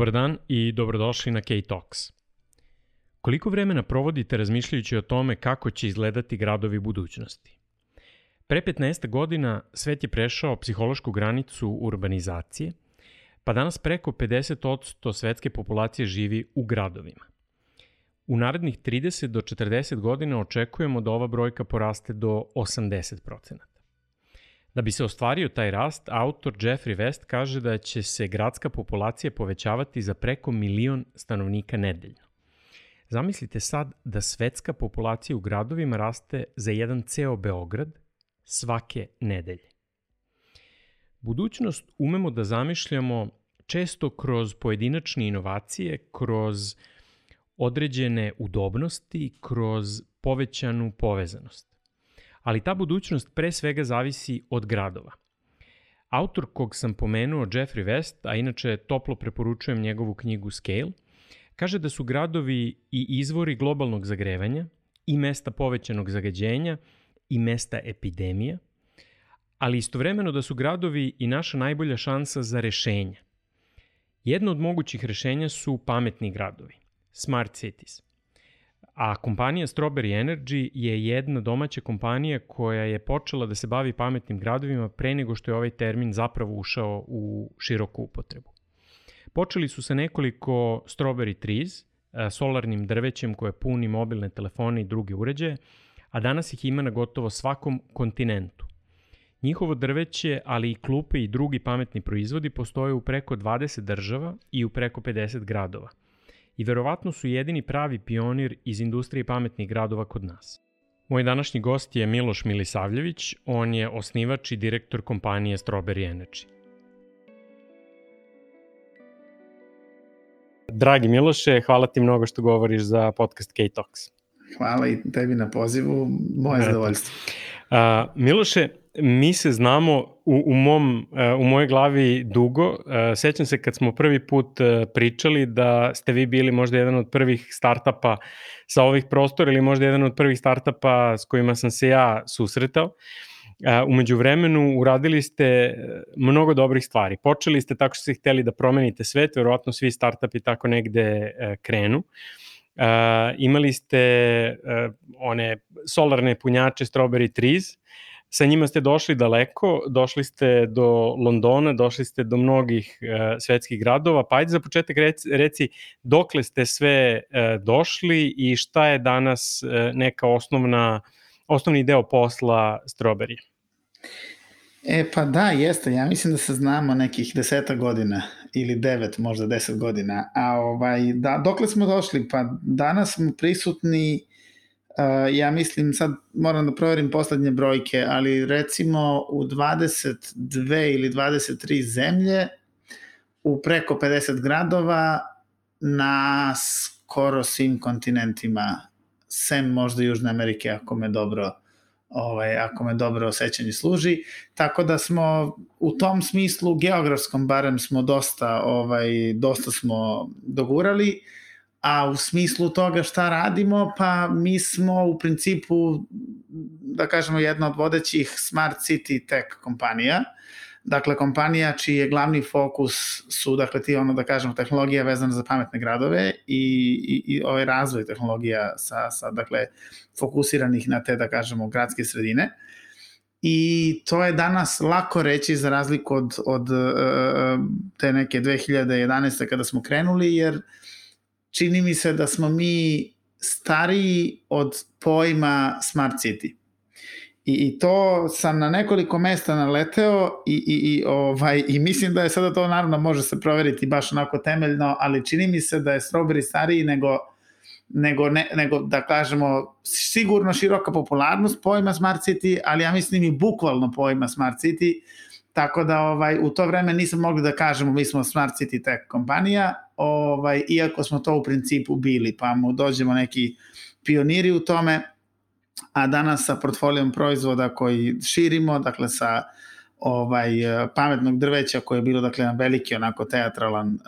Dobar dan i dobrodošli na K-Talks. Koliko vremena provodite razmišljajući o tome kako će izgledati gradovi budućnosti? Pre 15 godina svet je prešao psihološku granicu urbanizacije, pa danas preko 50% svetske populacije živi u gradovima. U narednih 30 do 40 godina očekujemo da ova brojka poraste do 80%. Da bi se ostvario taj rast, autor Jeffrey West kaže da će se gradska populacija povećavati za preko milion stanovnika nedeljno. Zamislite sad da svetska populacija u gradovima raste za jedan ceo Beograd svake nedelje. Budućnost umemo da zamišljamo često kroz pojedinačne inovacije, kroz određene udobnosti, kroz povećanu povezanost ali ta budućnost pre svega zavisi od gradova. Autor kog sam pomenuo, Jeffrey West, a inače toplo preporučujem njegovu knjigu Scale, kaže da su gradovi i izvori globalnog zagrevanja, i mesta povećanog zagađenja, i mesta epidemija, ali istovremeno da su gradovi i naša najbolja šansa za rešenja. Jedno od mogućih rešenja su pametni gradovi, smart cities – A kompanija Strawberry Energy je jedna domaća kompanija koja je počela da se bavi pametnim gradovima pre nego što je ovaj termin zapravo ušao u široku upotrebu. Počeli su sa nekoliko Strawberry Trees, e, solarnim drvećem koje puni mobilne telefone i druge uređaje, a danas ih ima na gotovo svakom kontinentu. Njihovo drveće, ali i klupe i drugi pametni proizvodi postoje u preko 20 država i u preko 50 gradova – i verovatno su jedini pravi pionir iz industrije pametnih gradova kod nas. Moj današnji gost je Miloš Milisavljević, on je osnivač i direktor kompanije Strawberry Energy. Dragi Miloše, hvala ti mnogo što govoriš za podcast K-Talks. Hvala i tebi na pozivu, moje zadovoljstvo. Uh, Miloše, mi se znamo u, u, mom, e, u mojoj glavi dugo. E, sećam se kad smo prvi put e, pričali da ste vi bili možda jedan od prvih startapa sa ovih prostora ili možda jedan od prvih startapa s kojima sam se ja susretao. Umeđu vremenu uradili ste mnogo dobrih stvari. Počeli ste tako što ste hteli da promenite svet, verovatno svi startupi tako negde krenu. Uh, imali ste uh, one solarne punjače Strawberry Trees, sa njima ste došli daleko, došli ste do Londona, došli ste do mnogih uh, svetskih gradova, pa ajde za početak reci, reci dokle ste sve uh, došli i šta je danas uh, neka osnovna, osnovni deo posla Strawberry? E pa da, jeste, ja mislim da se znamo nekih deseta godina ili devet, možda deset godina, a ovaj, da, dokle smo došli? Pa danas smo prisutni Uh, ja mislim, sad moram da proverim poslednje brojke, ali recimo u 22 ili 23 zemlje, u preko 50 gradova, na skoro svim kontinentima, sem možda Južne Amerike, ako me dobro ovaj, ako me dobro osjećanje služi. Tako da smo u tom smislu geografskom barem smo dosta ovaj dosta smo dogurali. Uh, a u smislu toga šta radimo, pa mi smo u principu, da kažemo, jedna od vodećih smart city tech kompanija, dakle kompanija čiji je glavni fokus su, dakle, ti ono da kažemo, tehnologija vezana za pametne gradove i, i, i ovaj razvoj tehnologija sa, sa, dakle, fokusiranih na te, da kažemo, gradske sredine. I to je danas lako reći za razliku od, od uh, te neke 2011. kada smo krenuli, jer čini mi se da smo mi stariji od pojma Smart City. I, I to sam na nekoliko mesta naleteo i, i, i, ovaj, i mislim da je sada to naravno može se proveriti baš onako temeljno, ali čini mi se da je Strawberry stariji nego, nego, ne, nego da kažemo sigurno široka popularnost pojma Smart City, ali ja mislim i bukvalno pojma Smart City, tako da ovaj, u to vreme nisam mogli da kažemo mi smo Smart City Tech kompanija, ovaj, iako smo to u principu bili, pa mu dođemo neki pioniri u tome, a danas sa portfolijom proizvoda koji širimo, dakle sa ovaj pametnog drveća koje je bilo dakle jedan veliki onako teatralan uh,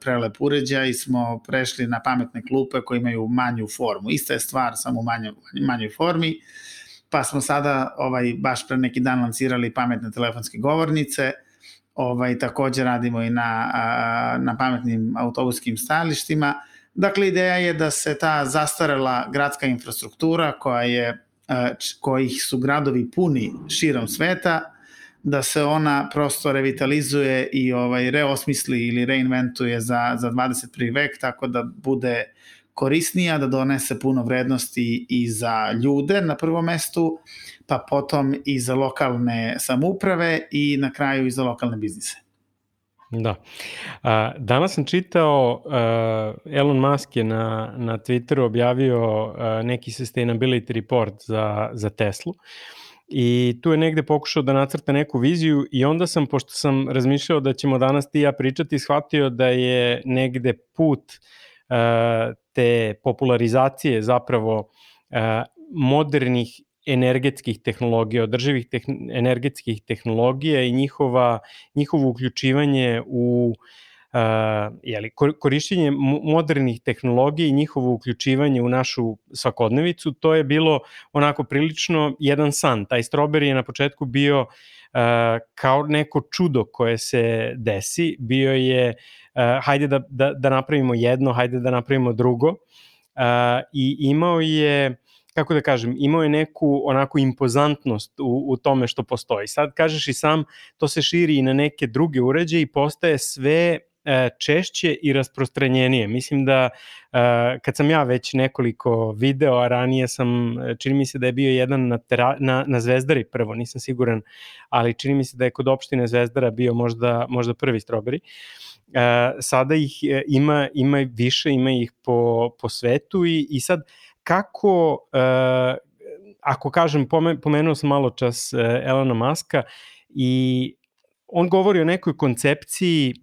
prelep uređaj smo prešli na pametne klupe koje imaju manju formu. Ista je stvar samo u manjoj manjoj formi. Pa smo sada ovaj baš pre neki dan lancirali pametne telefonske govornice ovaj, takođe radimo i na, na pametnim autobuskim stajalištima. Dakle, ideja je da se ta zastarela gradska infrastruktura koja je, kojih su gradovi puni širom sveta, da se ona prosto revitalizuje i ovaj reosmisli ili reinventuje za, za 21. vek, tako da bude korisnija, da donese puno vrednosti i za ljude na prvom mestu, pa potom i za lokalne samouprave i na kraju i za lokalne biznise. Da. A, danas sam čitao, Elon Musk je na, na Twitteru objavio neki sustainability report za, za Teslu i tu je negde pokušao da nacrta neku viziju i onda sam, pošto sam razmišljao da ćemo danas ti ja pričati, shvatio da je negde put uh, te popularizacije zapravo modernih energetskih tehnologija, održivih tehn energetskih tehnologija i njihova, njihovo uključivanje u uh, jeli, korišćenje modernih tehnologija i njihovo uključivanje u našu svakodnevicu, to je bilo onako prilično jedan san. Taj strawberry je na početku bio uh, kao neko čudo koje se desi, bio je uh, hajde da, da, da napravimo jedno, hajde da napravimo drugo uh, i imao je kako da kažem, imao je neku onako impozantnost u, u tome što postoji. Sad kažeš i sam, to se širi i na neke druge uređaje i postaje sve e, češće i rasprostranjenije. Mislim da e, kad sam ja već nekoliko video, a ranije sam, čini mi se da je bio jedan na, tera, na, na Zvezdari prvo, nisam siguran, ali čini mi se da je kod opštine Zvezdara bio možda, možda prvi stroberi. E, sada ih ima, ima više, ima ih po, po svetu i, i sad kako, uh, ako kažem, pomenuo sam malo čas uh, Elona Muska i on govori o nekoj koncepciji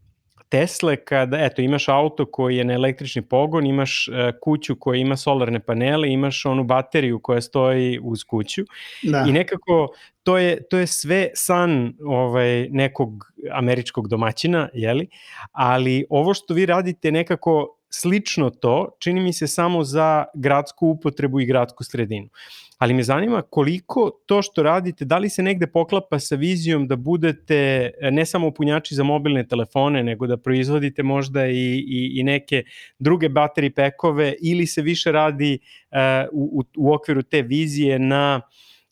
Tesle kada, eto, imaš auto koji je na električni pogon, imaš uh, kuću koja ima solarne panele, imaš onu bateriju koja stoji uz kuću da. i nekako to je, to je sve san ovaj, nekog američkog domaćina, jeli? ali ovo što vi radite nekako slično to, čini mi se samo za gradsku upotrebu i gradsku sredinu. Ali me zanima koliko to što radite, da li se negde poklapa sa vizijom da budete ne samo punjači za mobilne telefone, nego da proizvodite možda i, i, i neke druge bateri pekove ili se više radi uh, u, u okviru te vizije na,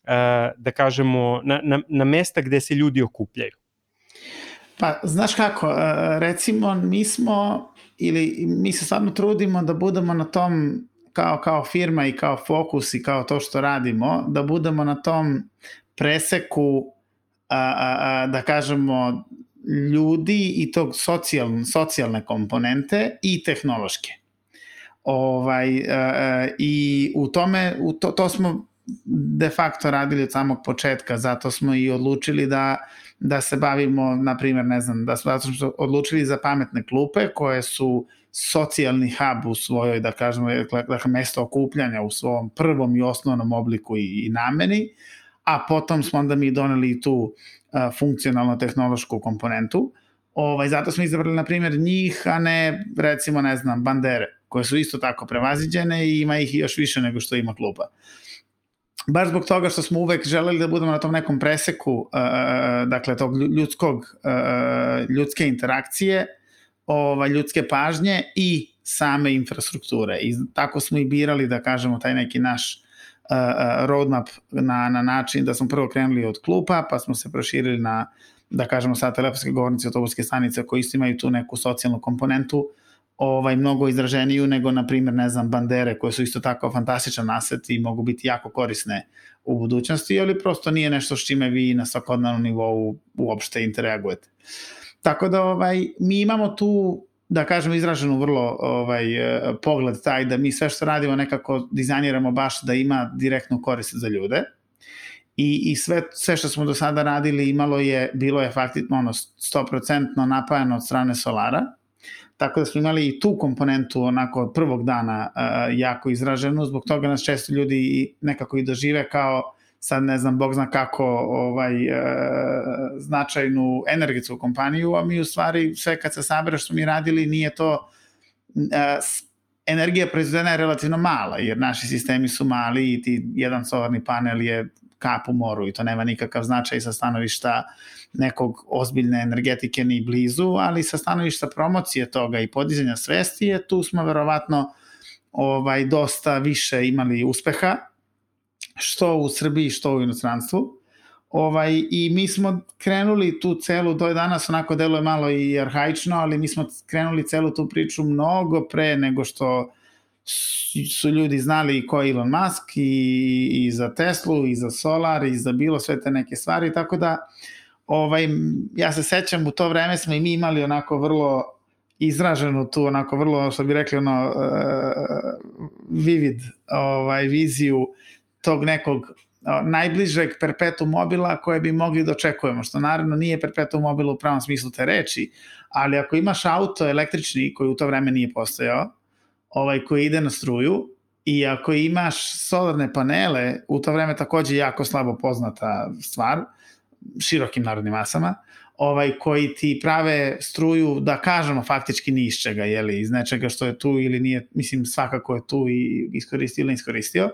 uh, da kažemo, na, na, na mesta gde se ljudi okupljaju? Pa, znaš kako, recimo, mi smo ili mi se stvarno trudimo da budemo na tom kao, kao firma i kao fokus i kao to što radimo, da budemo na tom preseku a, a, a, da kažemo ljudi i tog socijal, socijalne komponente i tehnološke. Ovaj, a, I u tome, u to, to smo de facto radili od samog početka, zato smo i odlučili da da se bavimo, na primjer, ne znam, da smo, da smo odlučili za pametne klupe koje su socijalni hub u svojoj, da kažemo, dakle, mesto okupljanja u svom prvom i osnovnom obliku i, i nameni, a potom smo onda mi doneli tu uh, funkcionalno-tehnološku komponentu. Ovaj, zato smo izabrali, na primjer, njih, a ne, recimo, ne znam, bandere, koje su isto tako prevaziđene i ima ih još više nego što ima klupa. Uh, baš zbog toga što smo uvek želeli da budemo na tom nekom preseku, uh, dakle, tog ljudskog, uh, ljudske interakcije, ovaj, ljudske pažnje i same infrastrukture. I tako smo i birali, da kažemo, taj neki naš uh, roadmap na, na način da smo prvo krenuli od klupa, pa smo se proširili na, da kažemo, sad telefonske govornice, autobuske stanice koji isto imaju tu neku socijalnu komponentu, ovaj, mnogo izraženiju nego, na primjer, ne znam, bandere koje su isto tako fantastičan aset i mogu biti jako korisne u budućnosti, ali prosto nije nešto s čime vi na svakodnevnom nivou uopšte interagujete. Tako da ovaj, mi imamo tu da kažem izraženu vrlo ovaj pogled taj da mi sve što radimo nekako dizajniramo baš da ima direktnu korist za ljude. I, i sve, sve što smo do sada radili imalo je, bilo je faktično ono 100% napajano od strane solara, Tako da smo imali i tu komponentu onako od prvog dana uh, jako izraženu, zbog toga nas često ljudi nekako i dožive kao sad ne znam, bog zna kako ovaj, uh, značajnu energetsku kompaniju, a mi u stvari sve kad se sabere što mi radili nije to uh, energija proizvedena je relativno mala, jer naši sistemi su mali i ti jedan solarni panel je kap u moru i to nema nikakav značaj sa stanovišta nekog ozbiljne energetike ni blizu, ali sa stanovišta promocije toga i podizanja svesti je tu smo verovatno ovaj dosta više imali uspeha što u Srbiji, što u inostranstvu. Ovaj, I mi smo krenuli tu celu, to je danas onako deluje malo i arhaično, ali mi smo krenuli celu tu priču mnogo pre nego što su ljudi znali ko je Elon Musk i, i za Teslu i za Solar i za bilo sve te neke stvari, tako da ovaj, ja se sećam u to vreme smo i mi imali onako vrlo izraženu tu onako vrlo što bi rekli ono uh, vivid ovaj viziju tog nekog najbližeg perpetu mobila koje bi mogli da očekujemo, što naravno nije perpetu mobila u pravom smislu te reči, ali ako imaš auto električni koji u to vreme nije postojao, ovaj koji ide na struju i ako imaš solarne panele, u to vreme takođe jako slabo poznata stvar, širokim narodnim masama, ovaj koji ti prave struju da kažemo faktički ni iz čega, jeli, iz nečega što je tu ili nije, mislim svakako je tu i iskoristio ili iskoristio.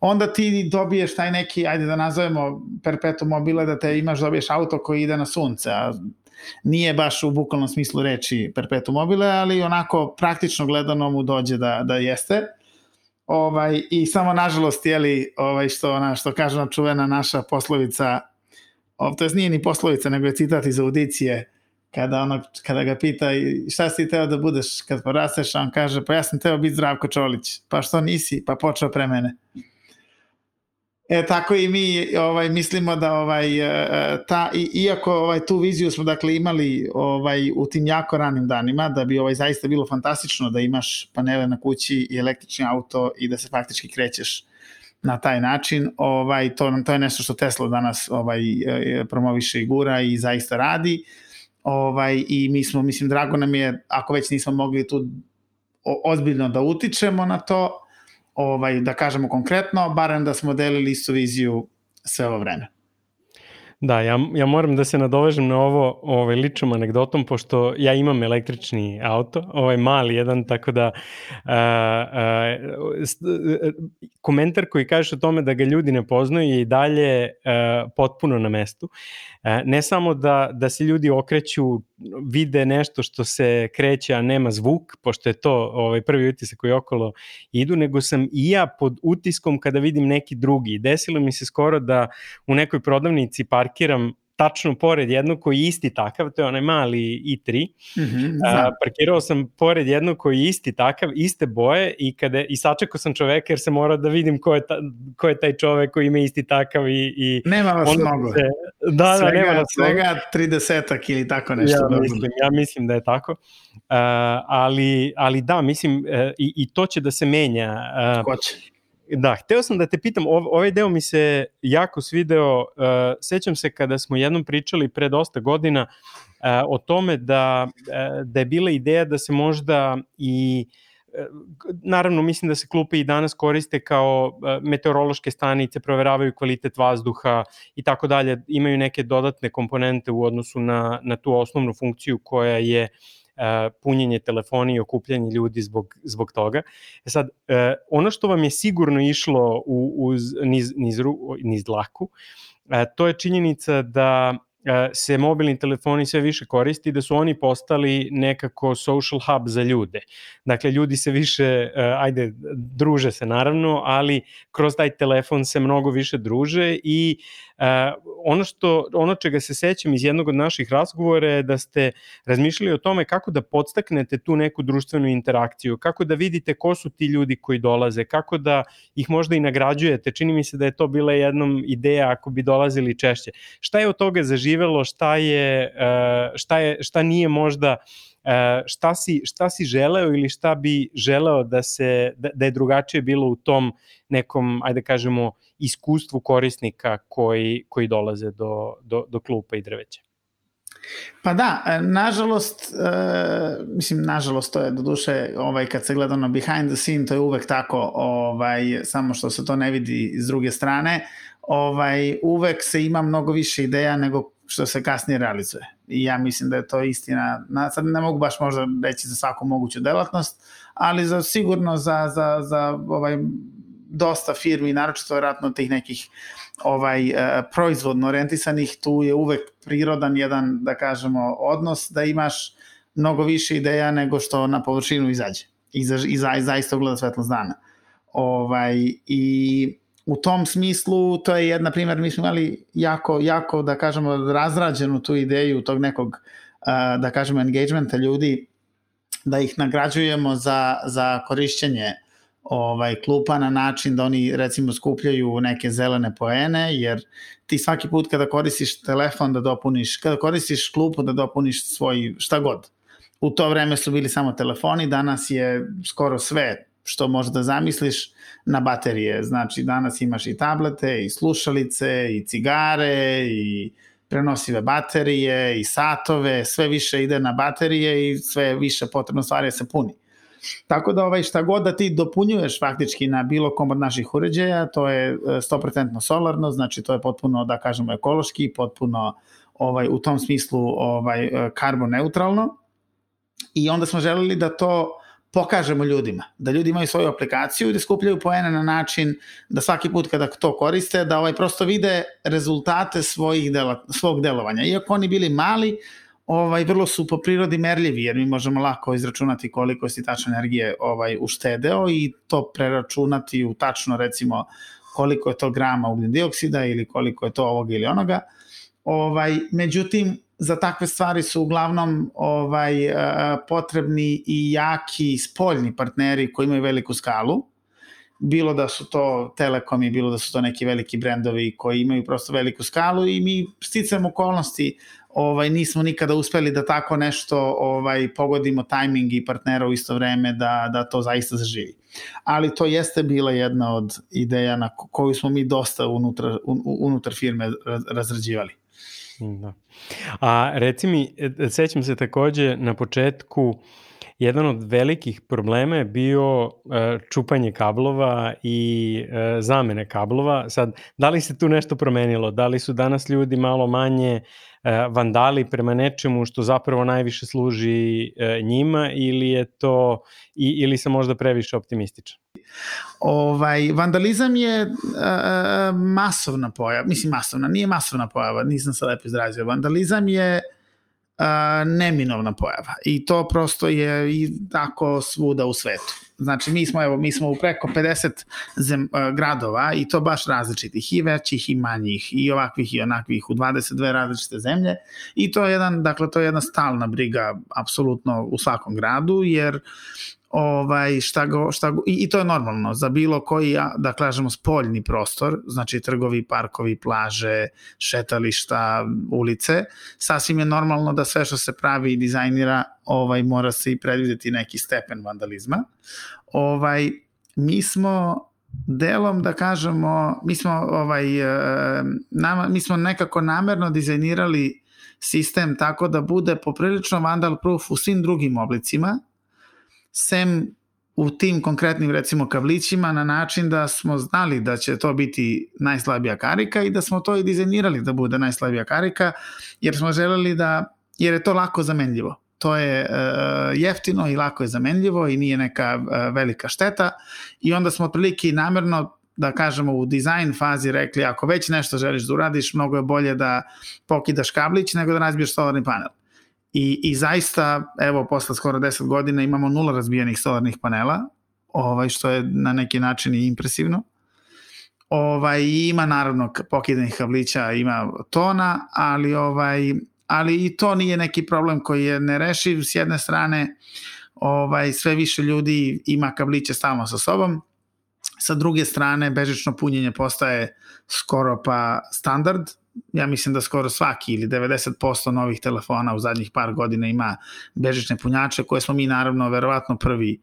Onda ti dobiješ taj neki, ajde da nazovemo perpetuum mobile, da te imaš, dobiješ auto koji ide na sunce, a nije baš u bukvalnom smislu reči perpetuum mobile, ali onako praktično gledano mu dođe da, da jeste. Ovaj, I samo nažalost, jeli, ovaj, što, ona, što kaže čuvena naša poslovica, to je nije ni poslovica, nego je citat iz audicije, kada, ono, kada ga pita šta si teo da budeš kad porasteš, on kaže pa ja sam teo biti Zdravko Čolić, pa što nisi, pa počeo pre mene. E, tako i mi ovaj mislimo da ovaj e, ta i, iako ovaj tu viziju smo dakle imali ovaj u tim jako ranim danima da bi ovaj zaista bilo fantastično da imaš panele na kući i električni auto i da se faktički krećeš na taj način, ovaj, to, to je nešto što Tesla danas ovaj, e, promoviše i gura i zaista radi. Ovaj, I mi smo, mislim, drago nam je, ako već nismo mogli tu ozbiljno da utičemo na to, ovaj, da kažemo konkretno, barem da smo delili istu viziju sve ovo vreme. Da, ja, ja moram da se nadovežem na ovo ovaj, ličnom anegdotom, pošto ja imam električni auto, ovaj mali jedan, tako da a, a, komentar koji kaže o tome da ga ljudi ne poznaju je i dalje a, potpuno na mestu. A, ne samo da, da se ljudi okreću, vide nešto što se kreće, a nema zvuk, pošto je to ovaj, prvi utisak koji okolo idu, nego sam i ja pod utiskom kada vidim neki drugi. Desilo mi se skoro da u nekoj prodavnici parkiram tačno pored jednog koji je isti takav, to je onaj mali i3. Mm -hmm, a, parkirao sam pored jednog koji je isti takav, iste boje i, kada, i sačekao sam čoveka jer se mora da vidim ko je, ta, ko je taj čovek koji ima isti takav i... i nema vas mnogo. Se, da, da, svega, nema vas svega 30 ili tako nešto. Ja mislim, ja mislim da je tako. Uh, ali, ali da, mislim, uh, i, i to će da se menja. Uh, Da, hteo sam da te pitam, ovaj deo mi se jako svideo, uh, sećam se kada smo jednom pričali pre dosta godina uh, o tome da, uh, da je bila ideja da se možda i naravno mislim da se klupe i danas koriste kao meteorološke stanice, proveravaju kvalitet vazduha i tako dalje, imaju neke dodatne komponente u odnosu na, na tu osnovnu funkciju koja je uh, punjenje telefona i okupljanje ljudi zbog, zbog toga. E sad, e, ono što vam je sigurno išlo u, uz, niz, niz, niz dlaku, e, to je činjenica da se mobilni telefoni sve više koristi da su oni postali nekako social hub za ljude. Dakle, ljudi se više, ajde, druže se naravno, ali kroz taj telefon se mnogo više druže i ono, što, ono čega se sećam iz jednog od naših razgovora je da ste razmišljali o tome kako da podstaknete tu neku društvenu interakciju, kako da vidite ko su ti ljudi koji dolaze, kako da ih možda i nagrađujete. Čini mi se da je to bila jednom ideja ako bi dolazili češće. Šta je od toga zaživelo, šta, je, šta, je, šta nije možda šta si, šta si želeo ili šta bi želeo da se da, da je drugačije bilo u tom nekom ajde da kažemo iskustvu korisnika koji, koji dolaze do, do, do klupa i drveća. Pa da, e, nažalost, e, mislim, nažalost, to je do duše, ovaj, kad se gleda na behind the scene, to je uvek tako, ovaj, samo što se to ne vidi s druge strane, ovaj, uvek se ima mnogo više ideja nego što se kasnije realizuje. I ja mislim da je to istina. Na, sad ne mogu baš možda reći za svaku moguću delatnost, ali za sigurno za, za, za ovaj dosta firmi, naročito vjerojatno tih nekih ovaj proizvodno orijentisanih, tu je uvek prirodan jedan, da kažemo, odnos da imaš mnogo više ideja nego što na površinu izađe i, za, i, za, i zaista ugleda svetlost dana. Ovaj, I u tom smislu, to je jedna primjer, mi smo imali jako, jako, da kažemo, razrađenu tu ideju tog nekog, da kažemo, engagementa ljudi, da ih nagrađujemo za, za korišćenje ovaj klupa na način da oni recimo skupljaju neke zelene poene jer ti svaki put kada koristiš telefon da dopuniš kada koristiš klupu da dopuniš svoj šta god. U to vreme su bili samo telefoni danas je skoro sve što možeš da zamisliš na baterije. Znači danas imaš i tablete, i slušalice, i cigare, i prenosive baterije, i satove, sve više ide na baterije i sve više potrebno stvari se puni. Tako da ovaj, šta god da ti dopunjuješ faktički na bilo kom od naših uređaja, to je 100% e, solarno, znači to je potpuno, da kažemo, ekološki, potpuno ovaj, u tom smislu ovaj, e, karbon neutralno. I onda smo želeli da to pokažemo ljudima, da ljudi imaju svoju aplikaciju i da skupljaju poene na način da svaki put kada to koriste, da ovaj prosto vide rezultate svojih dela, svog delovanja. Iako oni bili mali, ovaj vrlo su po prirodi merljivi jer mi možemo lako izračunati koliko si tačno energije ovaj uštedeo i to preračunati u tačno recimo koliko je to grama ugljen dioksida ili koliko je to ovoga ili onoga. Ovaj međutim za takve stvari su uglavnom ovaj potrebni i jaki spoljni partneri koji imaju veliku skalu bilo da su to telekomi, bilo da su to neki veliki brendovi koji imaju prosto veliku skalu i mi sticam okolnosti ovaj nismo nikada uspeli da tako nešto ovaj pogodimo tajming i partnera u isto vreme da da to zaista zaživi. Ali to jeste bila jedna od ideja na koju smo mi dosta unutar unutar firme razrađivali. Da. A reci mi, e, sećam se takođe na početku jedan od velikih problema je bio e, čupanje kablova i e, zamene kablova. Sad, da li se tu nešto promenilo? Da li su danas ljudi malo manje vandali prema nečemu što zapravo najviše služi njima ili je to ili se možda previše optimističan? Ovaj, vandalizam je uh, masovna pojava, mislim masovna, nije masovna pojava, nisam se lepo izrazio. Vandalizam je uh, neminovna pojava i to prosto je i tako svuda u svetu. Znači mi smo evo mi smo u preko 50 zem, uh, gradova i to baš različitih i većih i manjih i ovakvih i onakvih u 22 različite zemlje i to je jedan dakle to je jedna stalna briga apsolutno u svakom gradu jer ovaj šta go, šta go, i, i to je normalno za bilo koji da kažemo spoljni prostor, znači trgovi, parkovi, plaže, šetališta, ulice, sasvim je normalno da sve što se pravi i dizajnira, ovaj mora se i predvideti neki stepen vandalizma. Ovaj mi smo delom da kažemo, mi smo ovaj e, nama mi smo nekako namerno dizajnirali sistem tako da bude poprilično vandal proof u svim drugim oblicima sem u tim konkretnim recimo kavlićima na način da smo znali da će to biti najslabija karika i da smo to i dizajnirali da bude najslabija karika jer smo želeli da jer je to lako zamenljivo. To je uh, jeftino i lako je zamenljivo i nije neka uh, velika šteta i onda smo otprilike namerno da kažemo u dizajn fazi rekli ako već nešto želiš da uradiš mnogo je bolje da pokidaš kablić nego da razbiješ solarni panel I, I zaista, evo, posle skoro 10 godina imamo nula razbijenih solarnih panela, ovaj, što je na neki način i impresivno. Ovaj, ima naravno pokidanih kablića, ima tona, ali, ovaj, ali i to nije neki problem koji je nerešiv. S jedne strane, ovaj, sve više ljudi ima kabliće stalno sa sobom, sa druge strane, bežično punjenje postaje skoro pa standard, ja mislim da skoro svaki ili 90% novih telefona u zadnjih par godina ima bežične punjače koje smo mi naravno verovatno prvi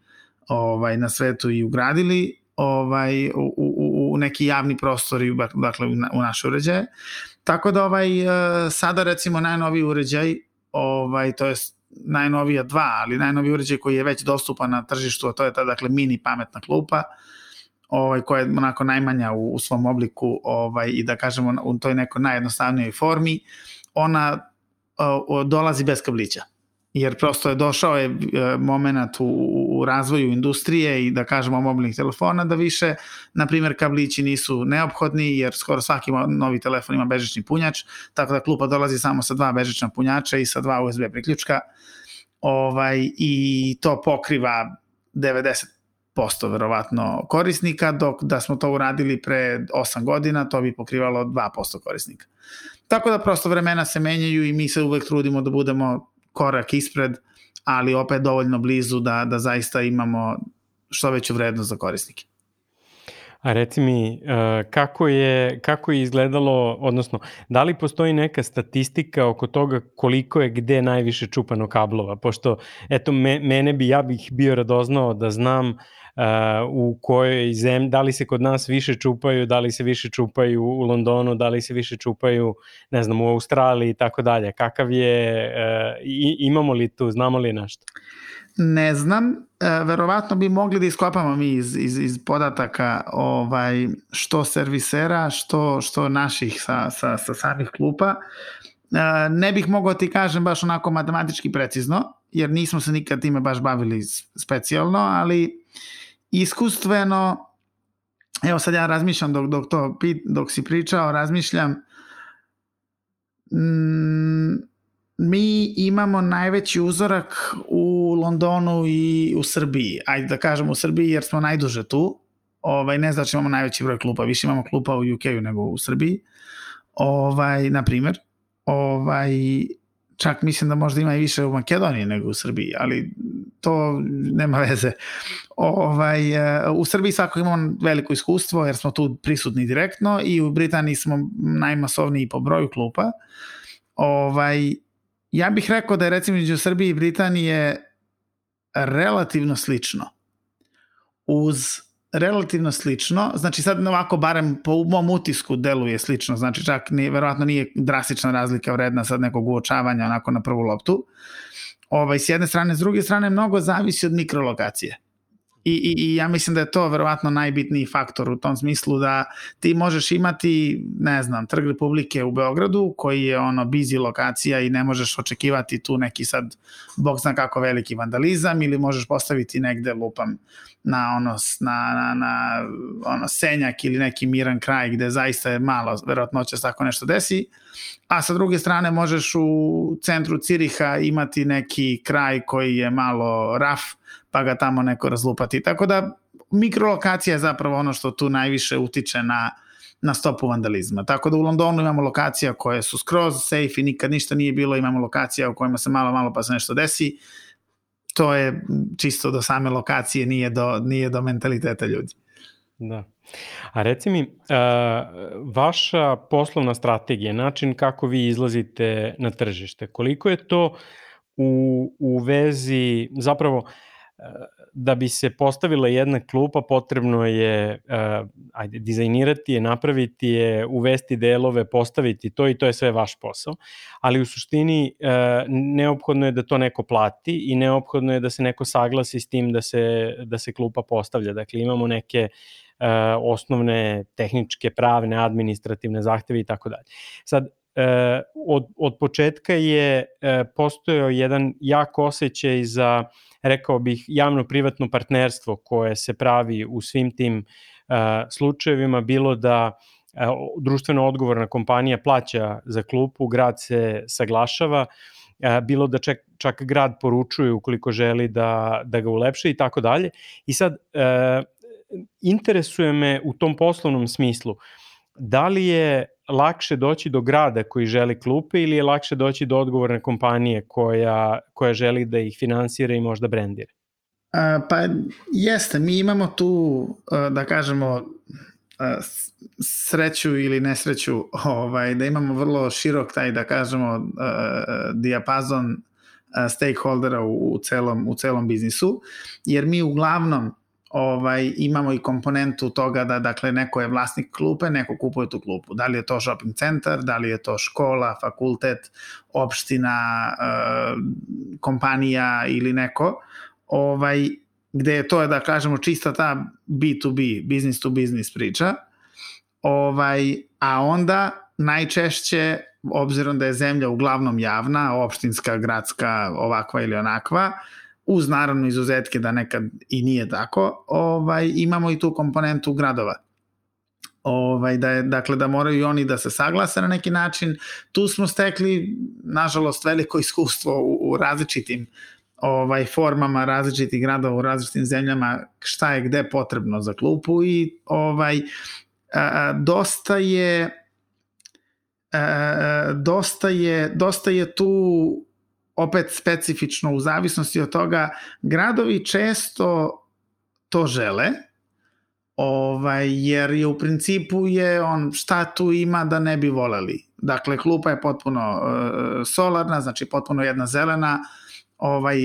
ovaj na svetu i ugradili ovaj u, u, u neki javni prostor i dakle u naše uređaje. Tako da ovaj e, sada recimo najnoviji uređaj ovaj to jest najnovija dva, ali najnoviji uređaj koji je već dostupan na tržištu, a to je ta dakle mini pametna klupa ovaj, koja je onako najmanja u, u svom obliku ovaj, i da kažemo u toj nekoj najjednostavnijoj formi, ona o, dolazi bez kablića. jer prosto je došao je e, moment u, u razvoju industrije i da kažemo mobilnih telefona da više, na primjer, kablići nisu neophodni jer skoro svaki novi telefon ima bežični punjač, tako da klupa dolazi samo sa dva bežična punjača i sa dva USB priključka ovaj, i to pokriva 90% verovatno korisnika, dok da smo to uradili pre 8 godina, to bi pokrivalo 2% korisnika. Tako da prosto vremena se menjaju i mi se uvek trudimo da budemo korak ispred, ali opet dovoljno blizu da, da zaista imamo što veću vrednost za korisnike. A reci mi, e, kako je, kako je izgledalo, odnosno, da li postoji neka statistika oko toga koliko je gde najviše čupano kablova? Pošto, eto, me, mene bi, ja bih bio radoznao da znam u kojoj zemlji, da li se kod nas više čupaju, da li se više čupaju u Londonu, da li se više čupaju, ne znam, u Australiji i tako dalje. Kakav je, imamo li tu, znamo li nešto? Ne znam, e, verovatno bi mogli da iskopamo mi iz, iz, iz podataka ovaj, što servisera, što, što naših sa, sa, sa samih klupa. E, ne bih mogao ti kažem baš onako matematički precizno, jer nismo se nikad time baš bavili specijalno, ali iskustveno, evo sad ja razmišljam dok, dok, to, dok si pričao, razmišljam, mm, mi imamo najveći uzorak u Londonu i u Srbiji. Ajde da kažemo u Srbiji jer smo najduže tu. Ovaj, ne znači imamo najveći broj klupa, više imamo klupa u UK-u nego u Srbiji. Ovaj, na primer. Ovaj, čak mislim da možda ima i više u Makedoniji nego u Srbiji, ali to nema veze. Ovaj, e, u Srbiji svako imamo veliko iskustvo jer smo tu prisutni direktno i u Britaniji smo najmasovniji po broju klupa. Ovaj, ja bih rekao da je recimo među Srbiji i Britanije relativno slično. Uz relativno slično, znači sad ovako barem po mom utisku deluje slično, znači čak ni, verovatno nije drastična razlika vredna sad nekog uočavanja onako na prvu loptu. Ovaj, s jedne strane, s druge strane mnogo zavisi od mikrolokacije. I, i, I ja mislim da je to verovatno najbitniji faktor u tom smislu da ti možeš imati, ne znam, Trg Republike u Beogradu koji je ono busy lokacija i ne možeš očekivati tu neki sad, bog zna kako veliki vandalizam ili možeš postaviti negde lupam na ono, na, na, na ono senjak ili neki miran kraj gde zaista je malo verovatnoća se tako nešto desi, a sa druge strane možeš u centru Ciriha imati neki kraj koji je malo raf, pa ga tamo neko razlupati. Tako da mikrolokacija je zapravo ono što tu najviše utiče na, na stopu vandalizma. Tako da u Londonu imamo lokacija koje su skroz safe i nikad ništa nije bilo, imamo lokacija u kojima se malo, malo pa se nešto desi. To je čisto do same lokacije, nije do, nije do mentaliteta ljudi. Da. A reci mi, vaša poslovna strategija, način kako vi izlazite na tržište, koliko je to u, u vezi, zapravo, da bi se postavila jedna klupa potrebno je ajde, dizajnirati je, napraviti je, uvesti delove, postaviti to i to je sve vaš posao. Ali u suštini neophodno je da to neko plati i neophodno je da se neko saglasi s tim da se, da se klupa postavlja. Dakle, imamo neke uh, osnovne tehničke, pravne, administrativne zahteve i tako dalje. Sad, od, od početka je postojao jedan jak osjećaj za rekao bih, javno-privatno partnerstvo koje se pravi u svim tim slučajevima, bilo da društveno odgovorna kompanija plaća za klupu, grad se saglašava, bilo da čak, čak grad poručuje ukoliko želi da, da ga ulepše i tako dalje. I sad, interesuje me u tom poslovnom smislu, da li je lakše doći do grada koji želi klupe ili je lakše doći do odgovorne kompanije koja, koja želi da ih finansira i možda brendira? Pa jeste, mi imamo tu, da kažemo, sreću ili nesreću ovaj, da imamo vrlo širok taj, da kažemo, dijapazon stakeholdera u, celom, u celom biznisu, jer mi uglavnom ovaj, imamo i komponentu toga da dakle neko je vlasnik klupe, neko kupuje tu klupu. Da li je to shopping centar, da li je to škola, fakultet, opština, e, kompanija ili neko, ovaj, gde je to, da kažemo, čista ta B2B, business to business priča, ovaj, a onda najčešće obzirom da je zemlja uglavnom javna, opštinska, gradska, ovakva ili onakva, uz naravno izuzetke da nekad i nije tako, ovaj, imamo i tu komponentu gradova. Ovaj, da je, dakle, da moraju i oni da se saglase na neki način. Tu smo stekli, nažalost, veliko iskustvo u, u različitim ovaj formama različitih gradova u različitim zemljama šta je gde potrebno za klupu i ovaj a, dosta je a, dosta je dosta je tu opet specifično u zavisnosti od toga gradovi često to žele ovaj jer je u principu je on šta tu ima da ne bi voleli dakle klupa je potpuno uh, solarna znači potpuno jedna zelena ovaj